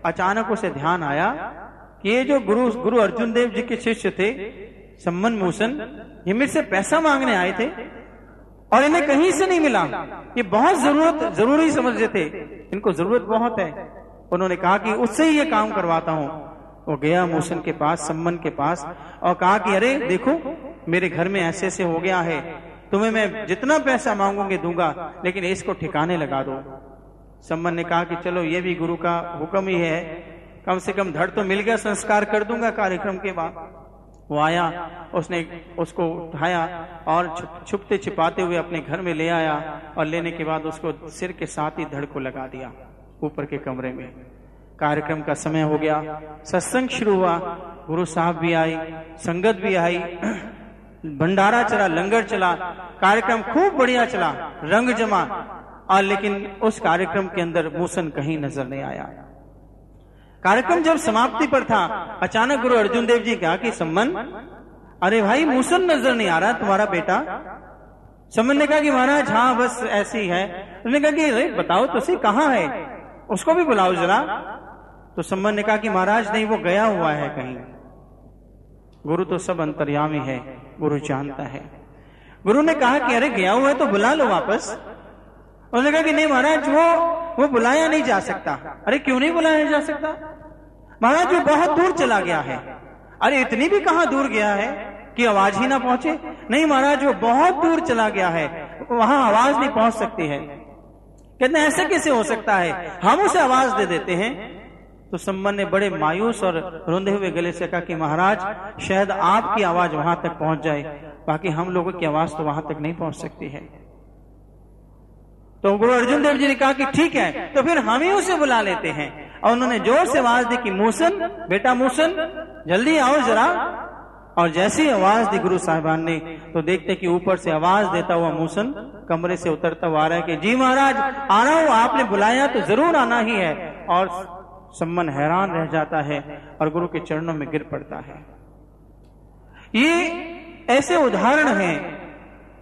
अचानक उसे ध्यान आया कि ये जो गुरु गुरु अर्जुन देव जी के शिष्य थे सम्मन मूसन ये मेरे से पैसा मांगने आए थे और इन्हें कहीं से नहीं मिला। ये बहुत ज़रूरत, ज़रूरी समझते थे। इनको ज़रूरत बहुत है। उन्होंने कहा कि उससे ही ये काम करवाता हूँ। वो गया मूसन के पास सम्मन के पास और कहा कि, अरे, देखो, मेरे घर में ऐसे ऐसे हो गया है। तुम्हें मैं जितना पैसा मांगूँगे दूँगा, लेकिन इसको ठिकाने लगा दो। सम्मन ने कहा कि चलो, ये भी गुरु का हुक्म ही है। कम से कम धड़ तो मिल गया, संस्कार कर दूँगा कार्यक्रम के बाद। वो आया, उसने उसको उठाया और छुपते छिपाते हुए अपने घर में ले आया और लेने के बाद उसको सिर के साथ ही धड़ को लगा दिया, ऊपर के कमरे में। कार्यक्रम का समय हो गया। सत्संग शुरू हुआ। गुरु साहब भी आई, संगत भी आई। [CLEARS THROAT] भंडारा चला, लंगर चला। कार्यक्रम खूब बढ़िया चला। रंग जमा। और लेकिन उस कार्यक्रम के अंदर मूसन कहीं नज़र नहीं आया। कार्यक्रम जब समाप्ति पर था, अचानक गुरु अर्जुन देव जी कहा कि सम्मन, अरे भाई, मूसन नज़र नहीं आ रहा तुम्हारा बेटा? सम्मन ने कहा कि महाराज हाँ बस ऐसी है। उसने कहा कि, अरे, बताओ तो सही कहाँ है? उसको भी बुलाओ जरा। तो सम्मन ने कहा कि, महाराज, नहीं, वो गया हुआ है कहीं। गुरु तो सब अंतर्यामी है, गुरु जानता है। गुरु ने कहा कि, अरे, गया हुआ है तो बुला लो वापस। उसने कहा कि नहीं महाराज, वो वो बुलाया नहीं जा सकता। अरे क्यों नहीं बुलाया जा सकता? महाराज, वो बहुत दूर चला गया है। अरे इतनी भी कहा दूर गया है कि आवाज़ ही ना पहुँचे? नहीं महाराज, वो बहुत दूर चला गया है। वहाँ आवाज़ नहीं पहुँच सकती है। कहते ऐसे कैसे हो सकता है? हम उसे आवाज़ दे देते हैं। तो सम्मन ने बड़े मायूस और रोंदे हुए गले से कहा कि महाराज, शायद आपकी आवाज़ वहाँ तक पहुँच जाए। बाकी हम लोगों की आवाज़ तो वहाँ तक नहीं पहुँच सकती है। तो गुरु अर्जुन देव जी ने कहा कि ठीक है तो फिर हम ही उसे बुला लेते हैं। और उन्होंने ज़ोर से आवाज़ दी कि मूसन बेटा मूसन जल्दी आओ जरा। और जैसी आवाज़ दी गुरु साहिबान ने तो देखते कि ऊपर से आवाज़ देता हुआ मूसन कमरे से उतरता हुआ आ रहा है कि, जी महाराज, आ रहा हूँ, आपने बुलाया तो ज़रूर आना ही है। और सम्मन हैरान रह जाता है और गुरु के चरणों में गिर पड़ता है। ये ऐसे उदाहरण हैं,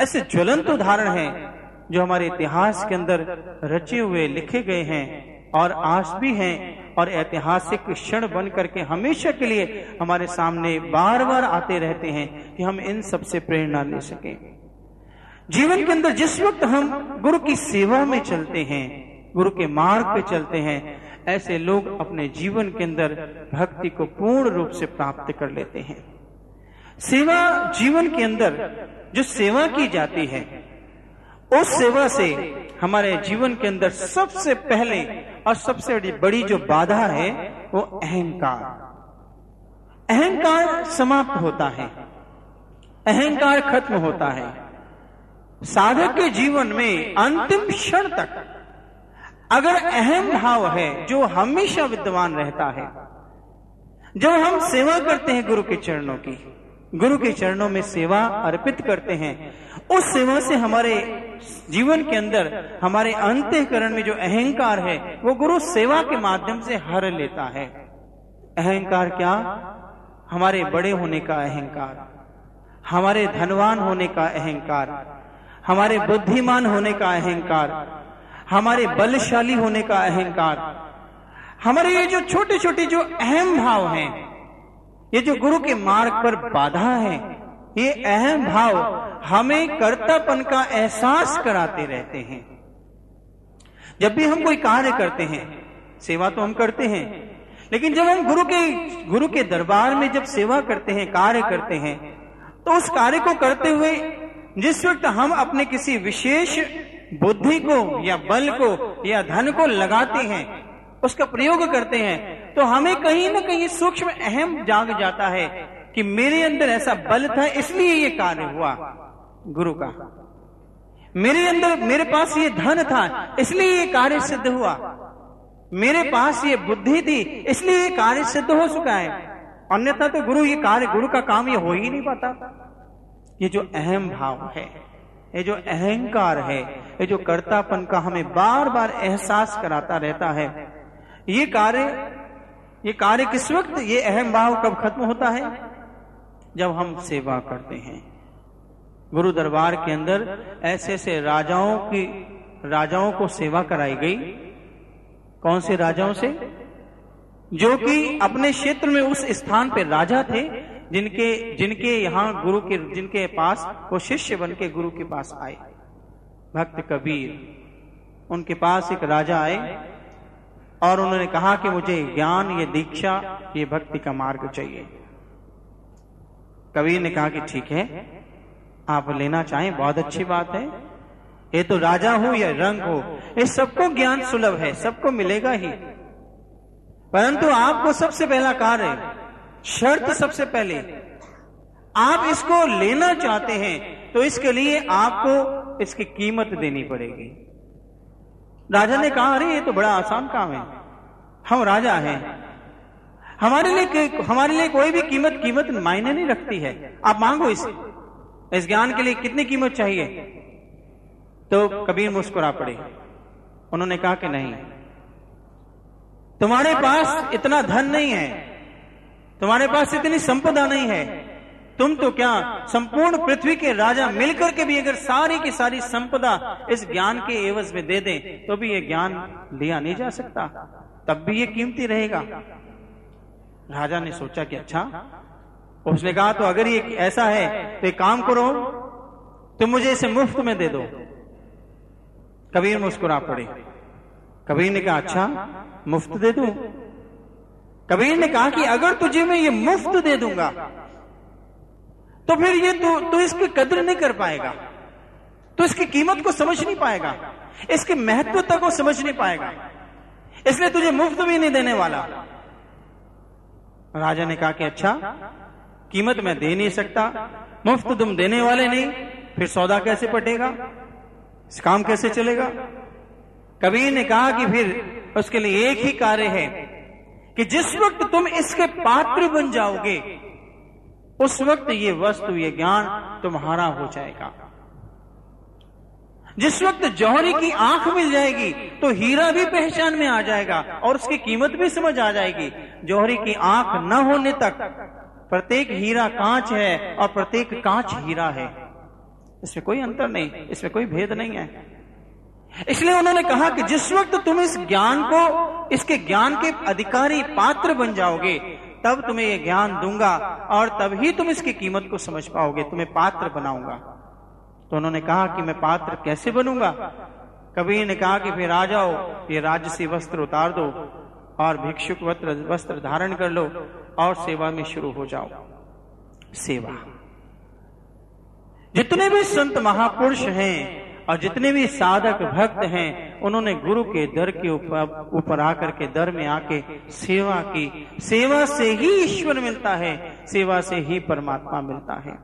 ऐसे ज्वलंत उदाहरण हैं जो हमारे इतिहास के अंदर रचे हुए, लिखे गए हैं और आज भी हैं और ऐतिहासिक क्षण बन करके हमेशा के लिए हमारे सामने बार बार आते रहते हैं कि हम इन सबसे प्रेरणा ले सकें। जीवन के अंदर जिस वक्त हम गुरु की सेवा में चलते हैं, गुरु के मार्ग पे चलते हैं, ऐसे लोग अपने जीवन के अंदर भक्ति को पूर्ण रूप से प्राप्त कर लेते हैं। सेवा जीवन के अंदर जो सेवा की जाती है उस सेवा से हमारे जीवन के अंदर सबसे पहले और सबसे बड़ी जो बाधा है, वो अहंकार। अहंकार समाप्त होता है। अहंकार खत्म होता है। साधक के जीवन में अंतिम क्षण तक अगर अहम भाव है, जो हमेशा विद्यमान रहता है, जब हम सेवा करते हैं गुरु के चरणों की गुरु के चरणों में सेवा अर्पित करते हैं। उस सेवा से हमारे जीवन के अंदर, हमारे अंत्यकरण में जो अहंकार है, वो गुरु सेवा के माध्यम से हर लेता है। अहंकार क्या? हमारे बड़े होने का अहंकार, हमारे धनवान होने का अहंकार, हमारे बुद्धिमान होने का अहंकार, हमारे बलशाली होने का अहंकार, हमारे ये जो छोटे छोटे जो अहम भाव हैं ये जो गुरु के मार्ग पर बाधा है, ये अहम भाव हमें कर्तापन का एहसास कराते रहते हैं। जब भी हम कोई कार्य करते हैं, सेवा तो हम करते हैं, लेकिन जब हम गुरु के गुरु के दरबार में जब सेवा करते हैं, कार्य करते हैं तो उस कार्य को करते हुए जिस वक्त हम अपने किसी विशेष बुद्धि को या बल को या धन को लगाते हैं उसका प्रयोग करते हैं तो हमें कहीं ना कहीं सूक्ष्म अहम जाग जाता है कि मेरे अंदर ऐसा बल था, इसलिए ये कार्य हुआ। गुरु का। मेरे अंदर, मेरे पास ये धन था, इसलिए ये कार्य सिद्ध हुआ। मेरे पास ये बुद्धि थी, इसलिए ये कार्य सिद्ध हो चुका है। अन्यथा तो गुरु, ये कार्य गुरु का काम ये हो ही नहीं पाता। ये जो अहम भाव है, ये जो अहंकार है, ये जो कर्तापन का हमें बार बार एहसास कराता रहता है ये कार्य ये कार्य किस वक्त, ये अहम भाव कब खत्म होता है? जब हम सेवा करते हैं। गुरु दरबार के अंदर ऐसे ऐसे राजाओं की, राजाओं को सेवा कराई गई। कौन से राजाओं से? जो कि अपने क्षेत्र में उस स्थान पर राजा थे, जिनके जिनके यहाँ गुरु के, जिनके पास, वो शिष्य बन के गुरु के पास आए। भक्त कबीर, उनके पास एक राजा आए। और उन्होंने कहा कि मुझे ज्ञान, ये दीक्षा, ये भक्ति का मार्ग चाहिए। कबीर ने कहा कि ठीक है, आप लेना चाहें, बहुत अच्छी बात है। ये तो राजा हो, या रंग हो। ये सबको ज्ञान सुलभ है, सबको मिलेगा ही। परंतु आपको सबसे पहला कार्य शर्त सबसे पहले, आप इसको लेना चाहते हैं तो इसके लिए आपको इसकी कीमत देनी पड़ेगी। राजा ने कहा, अरे, ये तो बड़ा आसान काम है। हम राजा हैं। हमारे लिए हमारे लिए कोई भी कीमत कीमत मायने नहीं रखती है। आप मांगो इसे, इस ज्ञान के लिए कितनी कीमत चाहिए? तो कबीर मुस्कुरा पड़े। उन्होंने कहा कि नहीं, तुम्हारे पास इतना धन नहीं है। तुम्हारे पास इतनी संपदा नहीं है। तुम तो क्या संपूर्ण पृथ्वी के राजा मिलकर के भी अगर सारी की सारी संपदा इस ज्ञान के एवज में दे दें तो भी ये ज्ञान लिया नहीं जा सकता। तब भी ये कीमती रहेगा। राजा ने सोचा कि अच्छा उसने कहा तो अगर ये ऐसा है तो एक काम करो, तुम मुझे इसे मुफ़्त में दे दो। कबीर मुस्कुरा पड़े। कबीर ने कहा अच्छा मुफ़्त दे दू? कबीर ने कहा कि अगर तुझे मैं ये मुफ़्त दे दूँगा तो फिर ये तू तो इसकी कदर नहीं कर पाएगा। तो इसकी कीमत को समझ नहीं पाएगा। इसके महत्वता को समझ नहीं पाएगा। इसलिए तुझे मुफ़्त भी नहीं देने वाला। राजा ने कहा कि अच्छा कीमत मैं दे नहीं सकता, मुफ़्त तुम देने वाले नहीं, फिर सौदा कैसे पटेगा? इस काम कैसे चलेगा? कबीर ने कहा कि फिर उसके लिए एक ही कार्य है कि जिस वक्त तुम इसके पात्र बन जाओगे उस वक्त ये वस्तु, ये ज्ञान तुम्हारा हो जाएगा। जिस वक्त जौहरी की आँख मिल जाएगी तो हीरा भी पहचान में आ जाएगा और उसकी कीमत भी समझ आ जाएगी। जौहरी की आँख न होने तक प्रत्येक हीरा कांच है और प्रत्येक कांच हीरा है। इसमें कोई अंतर नहीं, इसमें कोई भेद नहीं है। इसलिए उन्होंने कहा कि जिस वक्त तुम इस ज्ञान को, इसके ज्ञान के अधिकारी पात्र बन जाओगे तब तुम्हें ये ज्ञान दूँगा और तभी तुम इसकी कीमत को समझ पाओगे, तुम्हें पात्र बनाऊँगा। तो उन्होंने कहा कि मैं पात्र कैसे बनूँगा? कबीर ने कहा कि फिर आ जाओ, ये राजसी वस्त्र उतार दो और भिक्षुक वस्त्र वस्त्र धारण कर लो और सेवा में शुरू हो जाओ। सेवा। जितने भी संत महापुरुष हैं और जितने भी साधक भक्त हैं, उन्होंने गुरु के दर के ऊपर ऊपर आकर के दर में आके सेवा की। सेवा से ही ईश्वर मिलता है, सेवा से ही परमात्मा मिलता है।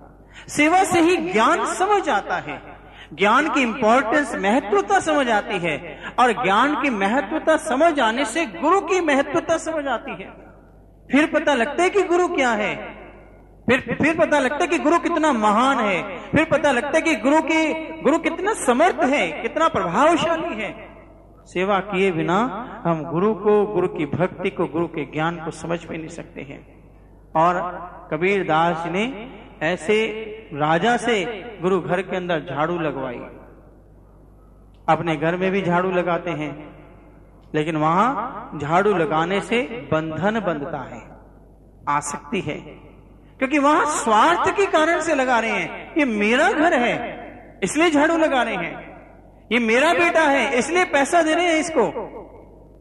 सेवा से ही ज्ञान समझ आता है। ज्ञान की इंपॉर्टेंस महत्वता समझ आती है और ज्ञान की महत्वता समझ आने से गुरु की महत्वता समझ आती है। फिर पता लगता है कि गुरु क्या है? फिर फिर पता लगता है कि गुरु कितना महान है। फिर पता लगता है कि गुरु की, गुरु कितना समर्थ है, कितना प्रभावशाली है। सेवा किए बिना हम गुरु को, गुरु की भक्ति को, गुरु के ज्ञान को समझ भी नहीं सकते हैं। और कबीर दास ने ऐसे राजा से गुरु घर के अंदर झाड़ू लगवाई। अपने घर में भी झाड़ू लगाते हैं, लेकिन वहाँ झाड़ू लगाने से बंधन बंधता है, आसक्ति है। क्योंकि वहाँ स्वार्थ के कारण से लगा रहे हैं। ये मेरा घर है, इसलिए झाड़ू लगा रहे हैं। ये मेरा बेटा है, इसलिए पैसा दे रहे हैं इसको।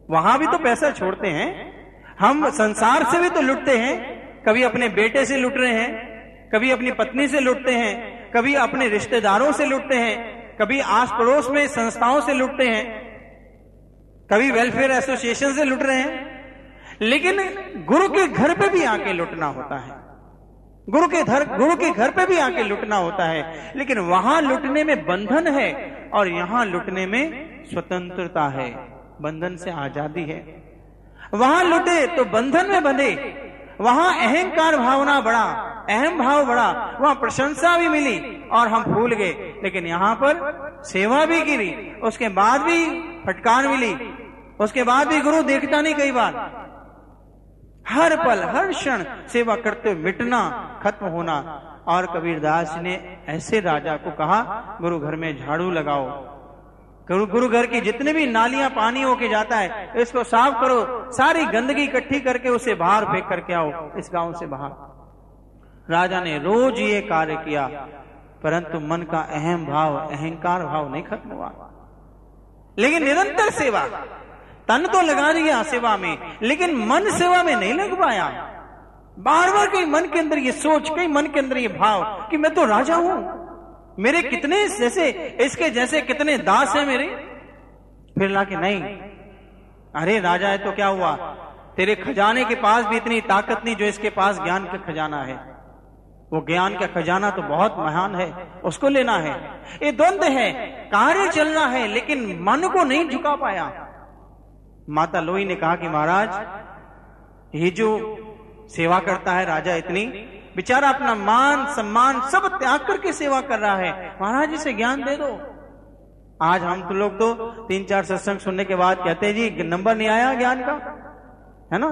वहाँ भी तो पैसा छोड़ते हैं, हम संसार से भी तो लुटते हैं। कभी अपने बेटे से लुट रहे हैं, कभी अपनी पत्नी से लुटते हैं, कभी अपने रिश्तेदारों से लुटते हैं, कभी आस पड़ोस में संस्थाओं से लुटते हैं, कभी वेलफेयर एसोसिएशन से लुट रहे हैं। लेकिन गुरु के घर पे भी आके लुटना होता है। गुरु के घर गुरु के घर पे भी आके लुटना होता है। लेकिन वहाँ लुटने में बंधन है और यहाँ लुटने में स्वतंत्रता है। बंधन से आज़ादी है। वहाँ लुटे तो बंधन में बंधे। वहाँ अहंकार भावना बढ़ा, अहम भाव बढ़ा, वहाँ प्रशंसा भी मिली और हम भूल गए। लेकिन यहाँ पर सेवा भी गिरी, उसके बाद भी फटकार मिली, उसके बाद भी गुरु देखता नहीं कई बार। हर पल, हर क्षण सेवा करते मिटना, खत्म होना। और कबीरदास ने ऐसे राजा को कहा, गुरु घर में झाड़ू लगाओ। गुरु गुरु घर की जितने भी नालियाँ पानी होके जाता है, इसको साफ़ करो। सारी गंदगी इकट्ठी करके उसे बाहर फेंक करके आओ, इस गाँव से बाहर। राजा ने रोज ये कार्य किया, परंतु मन का अहम भाव, अहंकार भाव नहीं खत्म हुआ। लेकिन निरंतर सेवा। तन तो लगा दिया सेवा में, लेकिन मन सेवा में नहीं लग पाया। बार बार कहीं मन के अंदर ये सोच कहीं मन के अंदर ये भाव कि मैं तो राजा हूँ। मेरे कितने जैसे, इसके जैसे कितने दास है मेरे। फिर ला के नहीं, अरे राजा है तो क्या हुआ? तेरे खजाने के पास भी इतनी ताकत नहीं जो इसके पास ज्ञान का खजाना है। वो ज्ञान का खजाना तो बहुत महान है, उसको लेना है। ये द्वंद है, कार्य चलना है, लेकिन मन को नहीं झुका पाया। माता लोही ने कहा कि महाराज, ये जो सेवा करता है राजा इतनी, बेचारा अपना मान, सम्मान सब त्याग करके सेवा कर रहा है। महाराज, इसे ज्ञान दे दो। आज हम तो लोग तो तीन चार सत्संग सुनने के बाद कहते हैं, जी नंबर नहीं आया ज्ञान का? है ना?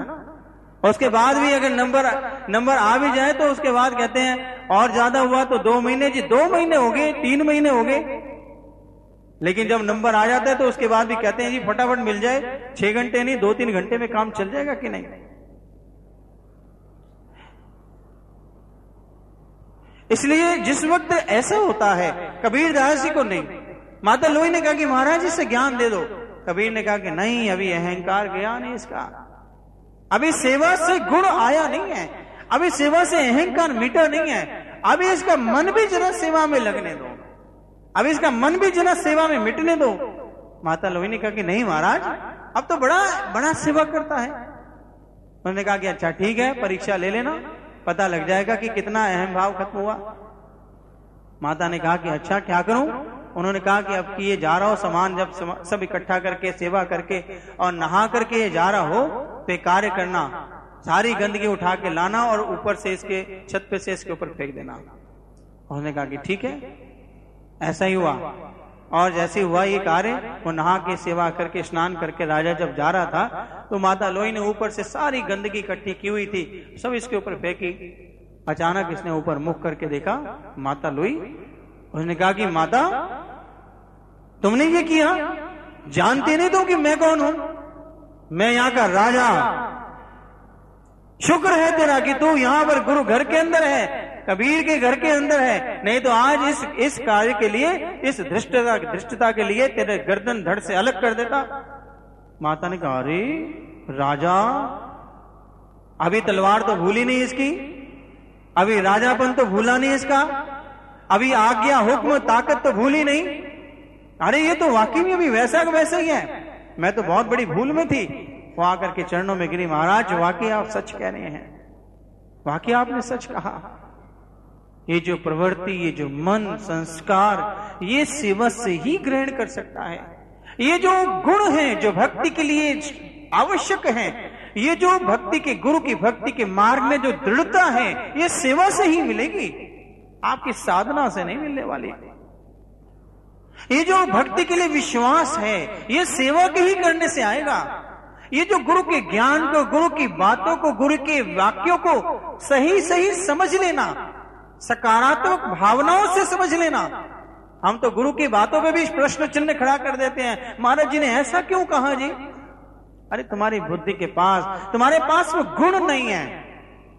और उसके बाद भी अगर नंबर नंबर आ भी जाए तो उसके बाद कहते हैं, और ज़्यादा हुआ तो दो महीने, जी, दो महीने हो गए, तीन महीने हो गए। लेकिन जब नंबर आ जाता है तो उसके बाद भी कहते हैं, जी, फटाफट मिल जाए। छह घंटे नहीं दो तीन घंटे में काम चल जाएगा कि नहीं? इसलिए जिस वक्त ऐसा होता है, कबीर दास जी को नहीं। माता लोही ने कहा कि महाराज इससे ज्ञान दे दो। कबीर ने कहा कि नहीं, अभी अहंकार गया नहीं इसका। अभी सेवा से गुण आया नहीं है। अभी सेवा से अहंकार मीटर नहीं है। अभी इसका मन भी जरा सेवा में लगने दो। अभी इसका मन भी जरा सेवा में मिटने दो। माता लोही ने कहा कि नहीं महाराज, अब तो बड़ा बड़ा सेवा करता है। उन्होंने कहा कि अच्छा ठीक है, परीक्षा ले लेना। पता लग जाएगा कि कितना अहम भाव खत्म हुआ। माता ने कहा कि अच्छा क्या करूँ? उन्होंने कहा कि अब कि ये जा रहा हो, सामान जब सब इकट्ठा करके, सेवा करके और नहा करके ये जा रहा हो तो कार्य करना। सारी गंदगी उठा के लाना और ऊपर से इसके, छत पे से इसके ऊपर फेंक देना। उन्होंने कहा कि ठीक है ऐसा ही हुआ। और जैसे हुआ ये कार्य, वो नहा के सेवा करके, स्नान करके राजा जब जा रहा था तो माता लोई ने ऊपर से सारी गंदगी इकट्ठी की हुई थी। सब इसके ऊपर फेंकी। अचानक इसने ऊपर मुख करके देखा, माता लोई। उसने कहा कि, माता, तुमने ये किया? जानते नहीं तुम कि मैं कौन हूँ? मैं यहाँ का राजा। शुक्र है तेरा कि तू यहाँ पर गुरु घर के अंदर है। कबीर के घर के अंदर है। नहीं तो आज इस इस कार्य के लिए, इस धृष्टता धृष्टता के लिए तेरे गर्दन धड़ से अलग कर देता। माता ने कहा, अरे, राजा, अभी तलवार तो भूली नहीं इसकी। अभी राजापन तो भूला नहीं इसका। अभी आज्ञा, हुक्म, ताकत तो भूली नहीं। अरे, ये तो वाकई में अभी वैसा का वैसा ही है। मैं तो बहुत बड़ी भूल में थी। वो आकर के चरणों में गिरी, महाराज, वाकई आप सच कह रहे हैं। वाकई आपने सच कहा। ये जो प्रवृत्ति, ये जो मन, संस्कार, ये सेवा से ही ग्रहण कर सकता है। ये जो गुण है, जो भक्ति के लिए आवश्यक है, ये जो भक्ति के गुरु की भक्ति के मार्ग में जो दृढ़ता है, ये सेवा से ही मिलेगी। आपकी साधना से नहीं मिलने वाली। ये जो भक्ति के लिए विश्वास है, ये सेवा के ही करने से आएगा। ये जो गुरु के ज्ञान को, गुरु की बातों को, गुरु के वाक्यों को सही सही समझ लेना सकारात्मक भावनाओं से समझ लेना। हम तो गुरु की बातों पे भी प्रश्न चिन्ह खड़ा कर देते हैं। महाराज जी ने ऐसा क्यों कहा जी? अरे तुम्हारी बुद्धि के पास, तुम्हारे पास वो गुण नहीं है।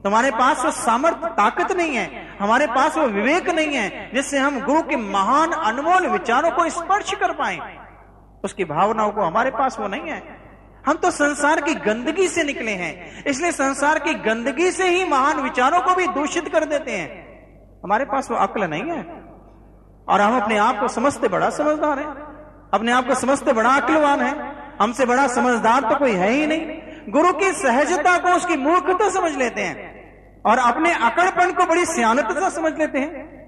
तुम्हारे पास वो सामर्थ्य ताकत नहीं है। हमारे पास वो विवेक नहीं है, जिससे हम गुरु के महान अनमोल विचारों को स्पर्श कर पाए। उसकी भावनाओं को हमारे पास वो नहीं है। हम तो संसार की गंदगी से निकले हैं, इसलिए संसार की गंदगी से ही महान विचारों को भी दूषित कर देते हैं। हमारे पास वो अक्ल नहीं है। और हम अपने आप को समझते बड़ा समझदार है। अपने आप को समझते बड़ा अक्लवान है। हमसे बड़ा समझदार तो कोई है ही नहीं। गुरु की सहजता को उसकी मूर्खता समझ लेते हैं। और अपने अकड़पन को बड़ी सियानता समझ लेते हैं।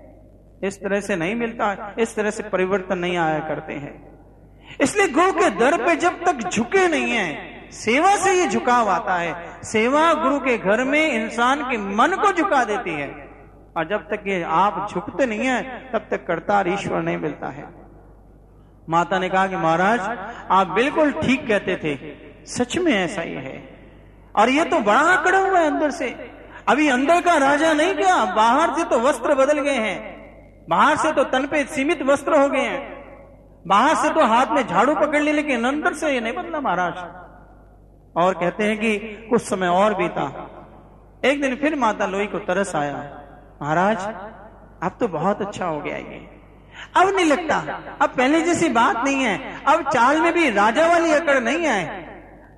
इस तरह से नहीं मिलता, इस तरह से परिवर्तन नहीं आया करते हैं। इसलिए गुरु के दर पे जब तक झुके नहीं है, सेवा से ये झुकाव आता है। सेवा गुरु के घर में इंसान के मन को झुका देती है। और जब तक ये आप झुकते नहीं है, तब तक करतार ईश्वर नहीं मिलता है। माता ने कहा कि महाराज, आप बिल्कुल ठीक कहते थे। सच में ऐसा ही है। और ये तो बड़ा आंकड़ा हुआ है अंदर से। अभी अंदर का राजा नहीं गया, बाहर से तो वस्त्र बदल गए हैं। बाहर से तो तन पे सीमित वस्त्र हो गए हैं। बाहर से तो हाथ में झाड़ू पकड़ ली लेकिन अंदर से ये नहीं बदला महाराज। और कहते हैं कि कुछ समय और बीता। एक दिन फिर माता लोई को तरस आया। महाराज, अब तो बहुत अच्छा हो गया ये। अब नहीं लगता। अब पहले जैसी बात नहीं है। अब चाल में भी राजा वाली अकड़ नहीं है।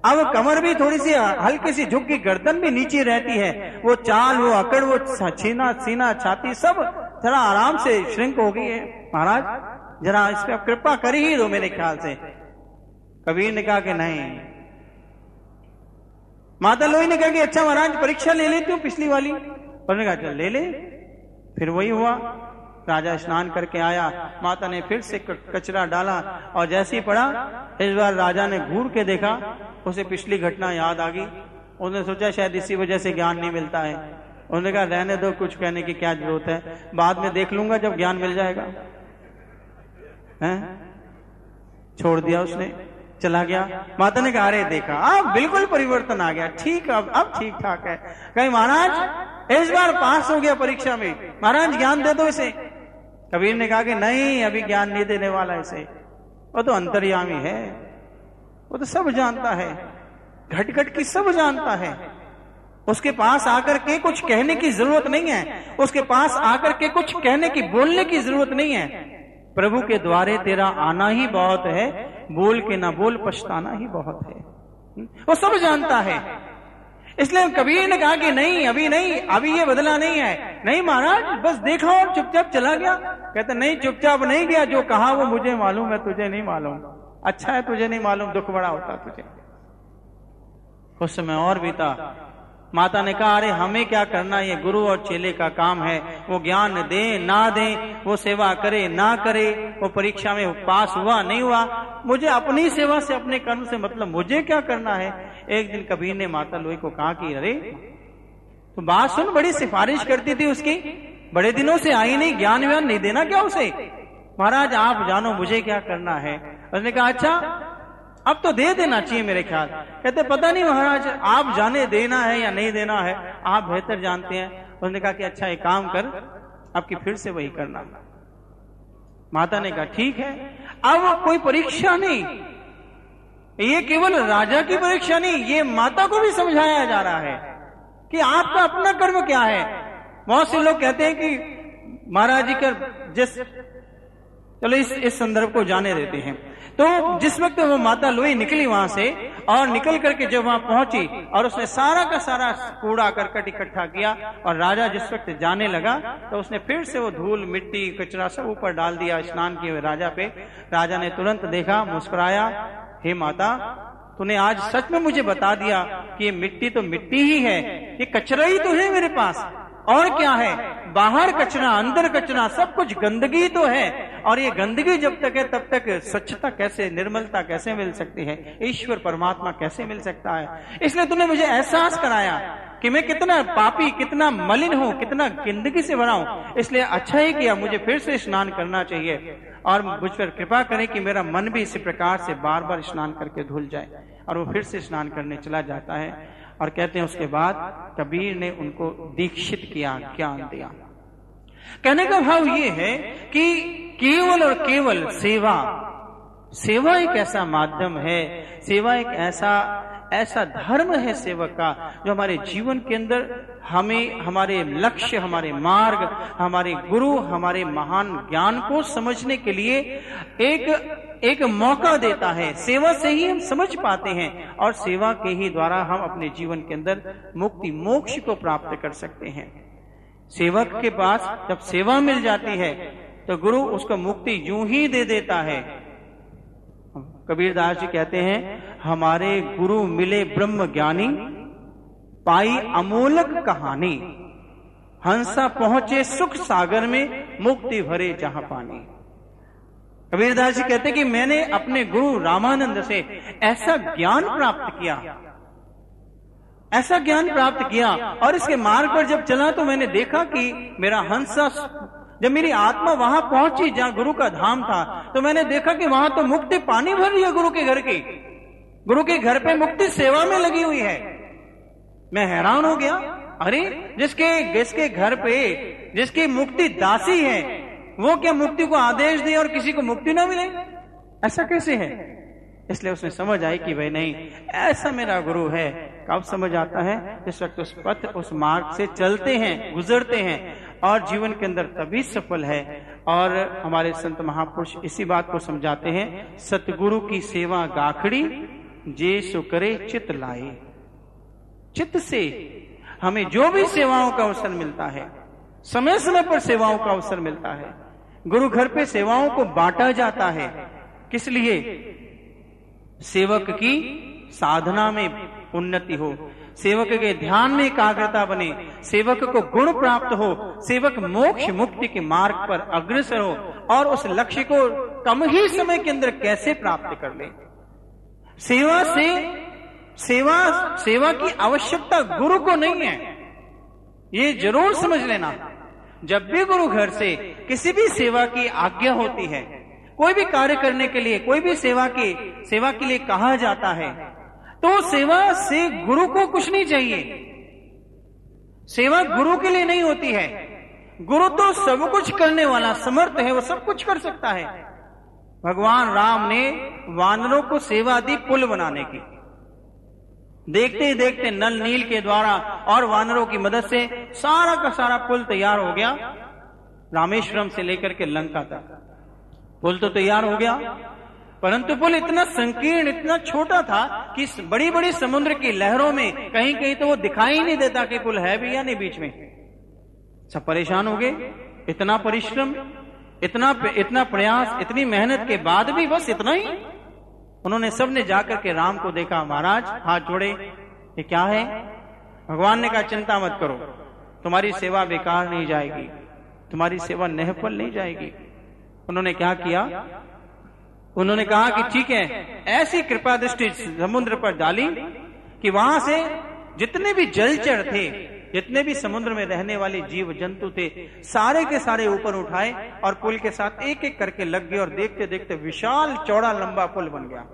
अब कमर भी थोड़ी सी हल्की सी झुक की गर्दन भी नीचे रहती है। वो चाल, वो अकड़, वो छीना, सीना, छाती सब थोड़ा आराम से श्रिंक हो गई है। महाराज, जरा इस पर कृपा कर ही दो मेरे ख्याल से। कबीर ने कहा कि नहीं। माता लोही ने कहा कि अच्छा महाराज, परीक्षा ले लेती हूँ पिछली वाली। उन्होंने कहा ले ले। फिर वही हुआ। राजा स्नान करके आया। माता ने फिर से कचरा डाला और जैसे ही पड़ा, इस बार राजा ने घूर के देखा। उसे पिछली घटना याद आ गई। उसने सोचा शायद इसी वजह से ज्ञान नहीं मिलता है। उन्होंने कहा, रहने दो, कुछ कहने की क्या ज़रूरत है? बाद में देख लूँगा जब ज्ञान मिल जाएगा। हैं? छोड़ दिया उसने। चला गया। माता ने कहा, अरे देखा, अब बिल्कुल परिवर्तन आ गया। ठीक, अब अब ठीक ठाक है। कहीं, महाराज, इस बार पास हो गया परीक्षा में। महाराज, ज्ञान दे दो इसे। कबीर ने कहा कि, नहीं, अभी ज्ञान नहीं देने वाला इसे। वो तो अंतर्यामी है। वो तो सब जानता है। घट घट की सब जानता है। उसके पास आकर के कुछ कहने की ज़रूरत नहीं है। उसके पास आकर के कुछ कहने की, बोलने की ज़रूरत नहीं है। प्रभु के द्वारे तेरा आना ही बहुत है। बोल के ना बोल पछताना ही बहुत है। वो सब जानता है। इसलिए कबीर ने कहा कि नहीं, अभी नहीं, अभी ये बदला नहीं है। नहीं महाराज, बस देखा और चुपचाप चला गया। कहते, नहीं, चुपचाप नहीं गया। जो कहा वो मुझे मालूम है, तुझे नहीं मालूम। अच्छा है तुझे नहीं मालूम, दुख बड़ा होता तुझे। उस समय और बीता। माता ने कहा, अरे, हमें क्या करना? ये गुरु और चेले का काम है। वो ज्ञान दे, ना दे, वो सेवा करे, ना करे, वो परीक्षा में पास हुआ, नहीं हुआ। मुझे अपनी सेवा से, अपने कर्म से मतलब मुझे क्या करना है? एक दिन कबीर ने माता लोही को कहा कि, अरे तो बात सुन, बड़ी सिफारिश करती थी उसकी। बड़े दिनों से आई नहीं ज्ञान व्यान नहीं देना क्या उसे? महाराज, आप जानो मुझे क्या करना है? उसने कहा अच्छा अब तो दे देना चाहिए मेरे ख्याल। कहते, पता नहीं महाराज, आप जाने देना है या नहीं देना है, आप बेहतर जानते हैं। उसने कहा कि अच्छा एक काम कर, आपकी फिर से वही करना। माता ने कहा, ठीक है, अब कोई परीक्षा नहीं। ये केवल राजा की परीक्षा नहीं, ये माता को भी समझाया जा रहा है कि आपका अपना कर्म क्या है। बहुत से लोग कहते हैं कि, महाराज जी का जिस, चलो इस इस संदर्भ को जाने देते हैं। तो जिस वक्त वो माता लोई निकली वहाँ से, और निकल करके जब वहाँ पहुँची, और उसने सारा का सारा कूड़ा, करकट इकट्ठा किया, और राजा जिस वक्त जाने लगा तो उसने फिर से वो धूल, मिट्टी, कचरा सब ऊपर डाल दिया स्नान किए राजा पे। राजा ने तुरंत देखा, मुस्कुराया, हे माता, तूने आज सच में मुझे बता दिया कि ये मिट्टी तो मिट्टी ही है, ये कचरा ही तो है मेरे पास। और क्या है? बाहर कचरा, अंदर कचरा, सब कुछ गंदगी तो है। और ये गंदगी जब तक है, तब तक स्वच्छता कैसे, निर्मलता कैसे मिल सकती है? ईश्वर, परमात्मा कैसे मिल सकता है? इसलिए तूने मुझे एहसास कराया कि मैं कितना पापी, कितना मलिन हूँ, कितना गंदगी से भरा हूँ। इसलिए अच्छा ही किया, मुझे फिर से स्नान करना चाहिए। और मुझ पर कृपा करें कि मेरा मन भी इसी प्रकार से बार बार स्नान करके धुल जाए और वो फिर से स्नान करने चला जाता है। और कहते हैं उसके बाद कबीर ने उनको दीक्षित किया, ज्ञान दिया। कहने का भाव ये है कि केवल और केवल सेवा सेवा एक ऐसा माध्यम है, सेवा एक ऐसा ऐसा धर्म है सेवक का जो हमारे जीवन के अंदर हमें, हमारे लक्ष्य, हमारे मार्ग, हमारे गुरु, हमारे महान ज्ञान को समझने के लिए एक एक मौका देता है। सेवा से ही हम समझ पाते हैं और सेवा के ही द्वारा हम अपने जीवन के अंदर मुक्ति, मोक्ष को प्राप्त कर सकते हैं। सेवक के पास जब सेवा मिल जाती है तो गुरु उसको मुक्ति यूँ ही दे देता है कबीरदास जी कहते हैं हमारे गुरु मिले ब्रह्म ज्ञानी पाई अमोलक कहानी हंसा पहुँचे सुख सागर में मुक्ति भरे जहाँ पानी। कबीरदास जी कहते कि मैंने अपने गुरु रामानंद से ऐसा ज्ञान प्राप्त किया। ऐसा ज्ञान प्राप्त किया और इसके मार्ग पर जब चला तो मैंने देखा कि मेरा हंसा जब मेरी आत्मा वहाँ पहुँची जहाँ गुरु का धाम था तो मैंने देखा कि वहाँ तो मुक्ति पानी भर रही है गुरु के घर की। गुरु के घर पे मुक्ति सेवा में लगी हुई है। मैं हैरान हो गया। अरे, जिसके जिसके घर पे, जिसकी मुक्ति दासी है, वो क्या मुक्ति को आदेश दे और किसी को मुक्ति ना मिले? ऐसा कैसे है? इसलिए उसने समझ आई कि भाई नहीं, ऐसा मेरा गुरु है। कब समझ आता है? जिस वक्त उस पथ, उस मार्ग से चलते हैं, गुजरते हैं। और जीवन के अंदर तभी सफल है। और हमारे संत महापुरुष इसी बात को समझाते हैं, सतगुरु की सेवा गाखड़ी, जे सो करे चित लाए। चित्त से हमें जो भी सेवाओं का अवसर मिलता है, समय समय पर सेवाओं का अवसर मिलता है। गुरु घर पे सेवाओं को बांटा जाता है। किस लिए? सेवक की साधना में उन्नति हो। सेवक के ध्यान में एकाग्रता बने, सेवक को गुण प्राप्त हो, सेवक मोक्ष मुक्ति के मार्ग पर अग्रसर हो और उस लक्ष्य को कम ही समय के अंदर कैसे प्राप्त कर ले। सेवा से, सेवा सेवा की आवश्यकता गुरु को नहीं है। ये ज़रूर समझ लेना, जब भी गुरु घर से किसी भी सेवा की आज्ञा होती है, कोई भी कार्य करने के लिए, कोई भी सेवा की, सेवा के लिए कहा जाता है तो सेवा से गुरु को कुछ नहीं चाहिए। सेवा गुरु के लिए नहीं होती है। गुरु तो सब कुछ करने वाला, समर्थ है, वो सब कुछ कर सकता है। भगवान राम ने वानरों को सेवा दी पुल बनाने की। देखते ही देखते नल नील के द्वारा और वानरों की मदद से सारा का सारा पुल तैयार हो गया। रामेश्वरम से लेकर के लंका तक। पुल तो तैयार हो गया। परंतु पुल इतना संकीर्ण, इतना छोटा था कि बड़ी बड़ी समुद्र की लहरों में कहीं कहीं तो वो दिखाई नहीं देता कि पुल है भी या नहीं बीच में। सब परेशान हो गए। इतना परिश्रम, इतना इतना प्रयास, इतनी मेहनत के बाद भी बस इतना ही। उन्होंने सबने जाकर के राम को देखा, महाराज, हाथ जोड़े, ये क्या है? भगवान ने कहा, चिंता मत करो। तुम्हारी सेवा बेकार नहीं जाएगी। तुम्हारी सेवा नहफल नहीं जाएगी। उन्होंने क्या किया? उन्होंने कहा कि ठीक है, ऐसी कृपा दृष्टि समुद्र पर डाली कि वहाँ से जितने भी जलचर थे, जितने भी समुद्र में रहने वाले जीव जंतु थे, सारे के सारे ऊपर उठाए और पुल के साथ एक एक करके लग गए और देखते देखते विशाल चौड़ा लंबा पुल बन गया।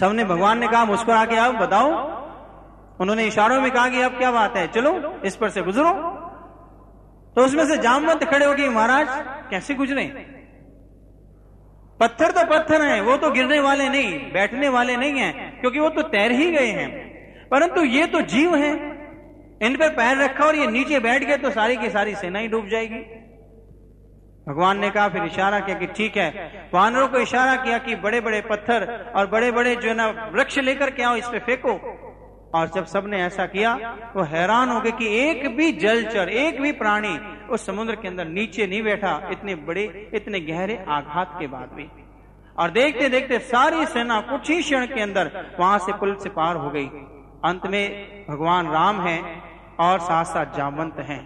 सबने भगवान ने कहा, मुस्कुरा के आओ, बताओ। उन्होंने इशारों में कहा कि अब क्या बात है? चलो, इस पर से गुजरो। तो उसमें से जामवंत खड़े हो गए, महाराज, कैसे गुजरे? पत्थर तो पत्थर हैं, वो तो गिरने वाले नहीं, बैठने वाले नहीं हैं, क्योंकि वो तो तैर ही गए हैं। परंतु ये तो जीव हैं। इन पर पैर रखा और ये नीचे बैठ गए तो सारी की सारी सेना ही डूब जाएगी। भगवान ने कहा, फिर इशारा किया कि ठीक है। वानरों को इशारा किया कि बड़े बड़े पत्थर और बड़े बड़े जो ना, वृक्ष लेकर के आओ, इस पे फेंको। और जब सबने ऐसा किया, वो हैरान हो गए कि एक भी जलचर, एक भी प्राणी उस समुद्र के अंदर नीचे नहीं बैठा इतने बड़े, इतने गहरे आघात के बाद भी। और देखते देखते सारी सेना कुछ ही क्षण के अंदर वहाँ से पुल से पार हो गई। अंत में भगवान राम हैं और साथ साथ जामवंत हैं।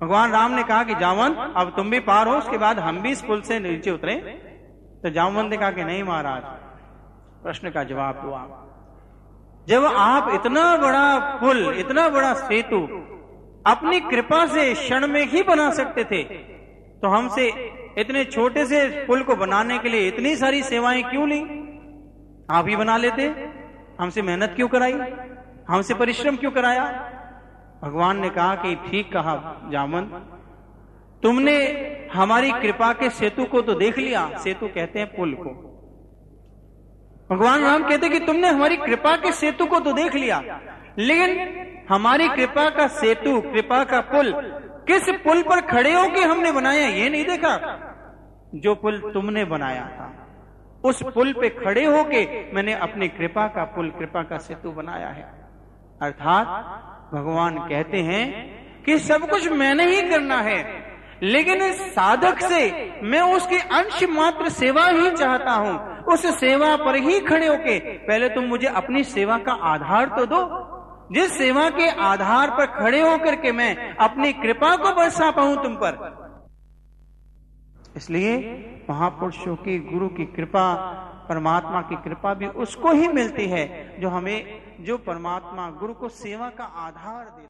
भगवान राम ने कहा कि जावंत अब तुम भी पार हो, उसके बाद हम भी इस पुल से नीचे उतरे। तो जामवंत ने कहा कि नहीं महाराज, प्रश्न का जवाब दो आप जब आप इतना बड़ा पुल, इतना बड़ा सेतु अपनी कृपा से क्षण में ही बना सकते थे। तो हमसे इतने छोटे से पुल को बनाने के लिए इतनी सारी सेवाएँ क्यों ली? आप ही बना लेते। हमसे मेहनत क्यों कराई? हमसे परिश्रम क्यों कराया? भगवान ने कहा कि ठीक कहा, जामन। तुमने हमारी कृपा के सेतु को तो देख लिया, सेतु कहते हैं पुल को। भगवान राम कहते कि तुमने हमारी कृपा के सेतु को तो देख लिया। लेकिन हमारी कृपा का सेतु, कृपा का पुल, किस पुल पर खड़े होके हमने बनाया ये नहीं देखा। जो पुल तुमने बनाया था, उस पुल पे खड़े होके मैंने अपनी कृपा का पुल, कृपा का सेतु बनाया है। अर्थात, भगवान कहते हैं कि सब कुछ मैंने ही करना है, लेकिन इस साधक से मैं उसके अंश मात्र सेवा ही चाहता हूँ। उस सेवा पर ही खड़े होके, पहले तुम मुझे अपनी सेवा का आधार तो दो जिस सेवा के आधार पर खड़े होकर के मैं अपनी कृपा को बरसा पाऊँ तुम पर। इसलिए महापुरुषों की, गुरु की कृपा, परमात्मा की कृपा भी उसको ही मिलती है जो हमें, जो परमात्मा गुरु को सेवा का आधार दे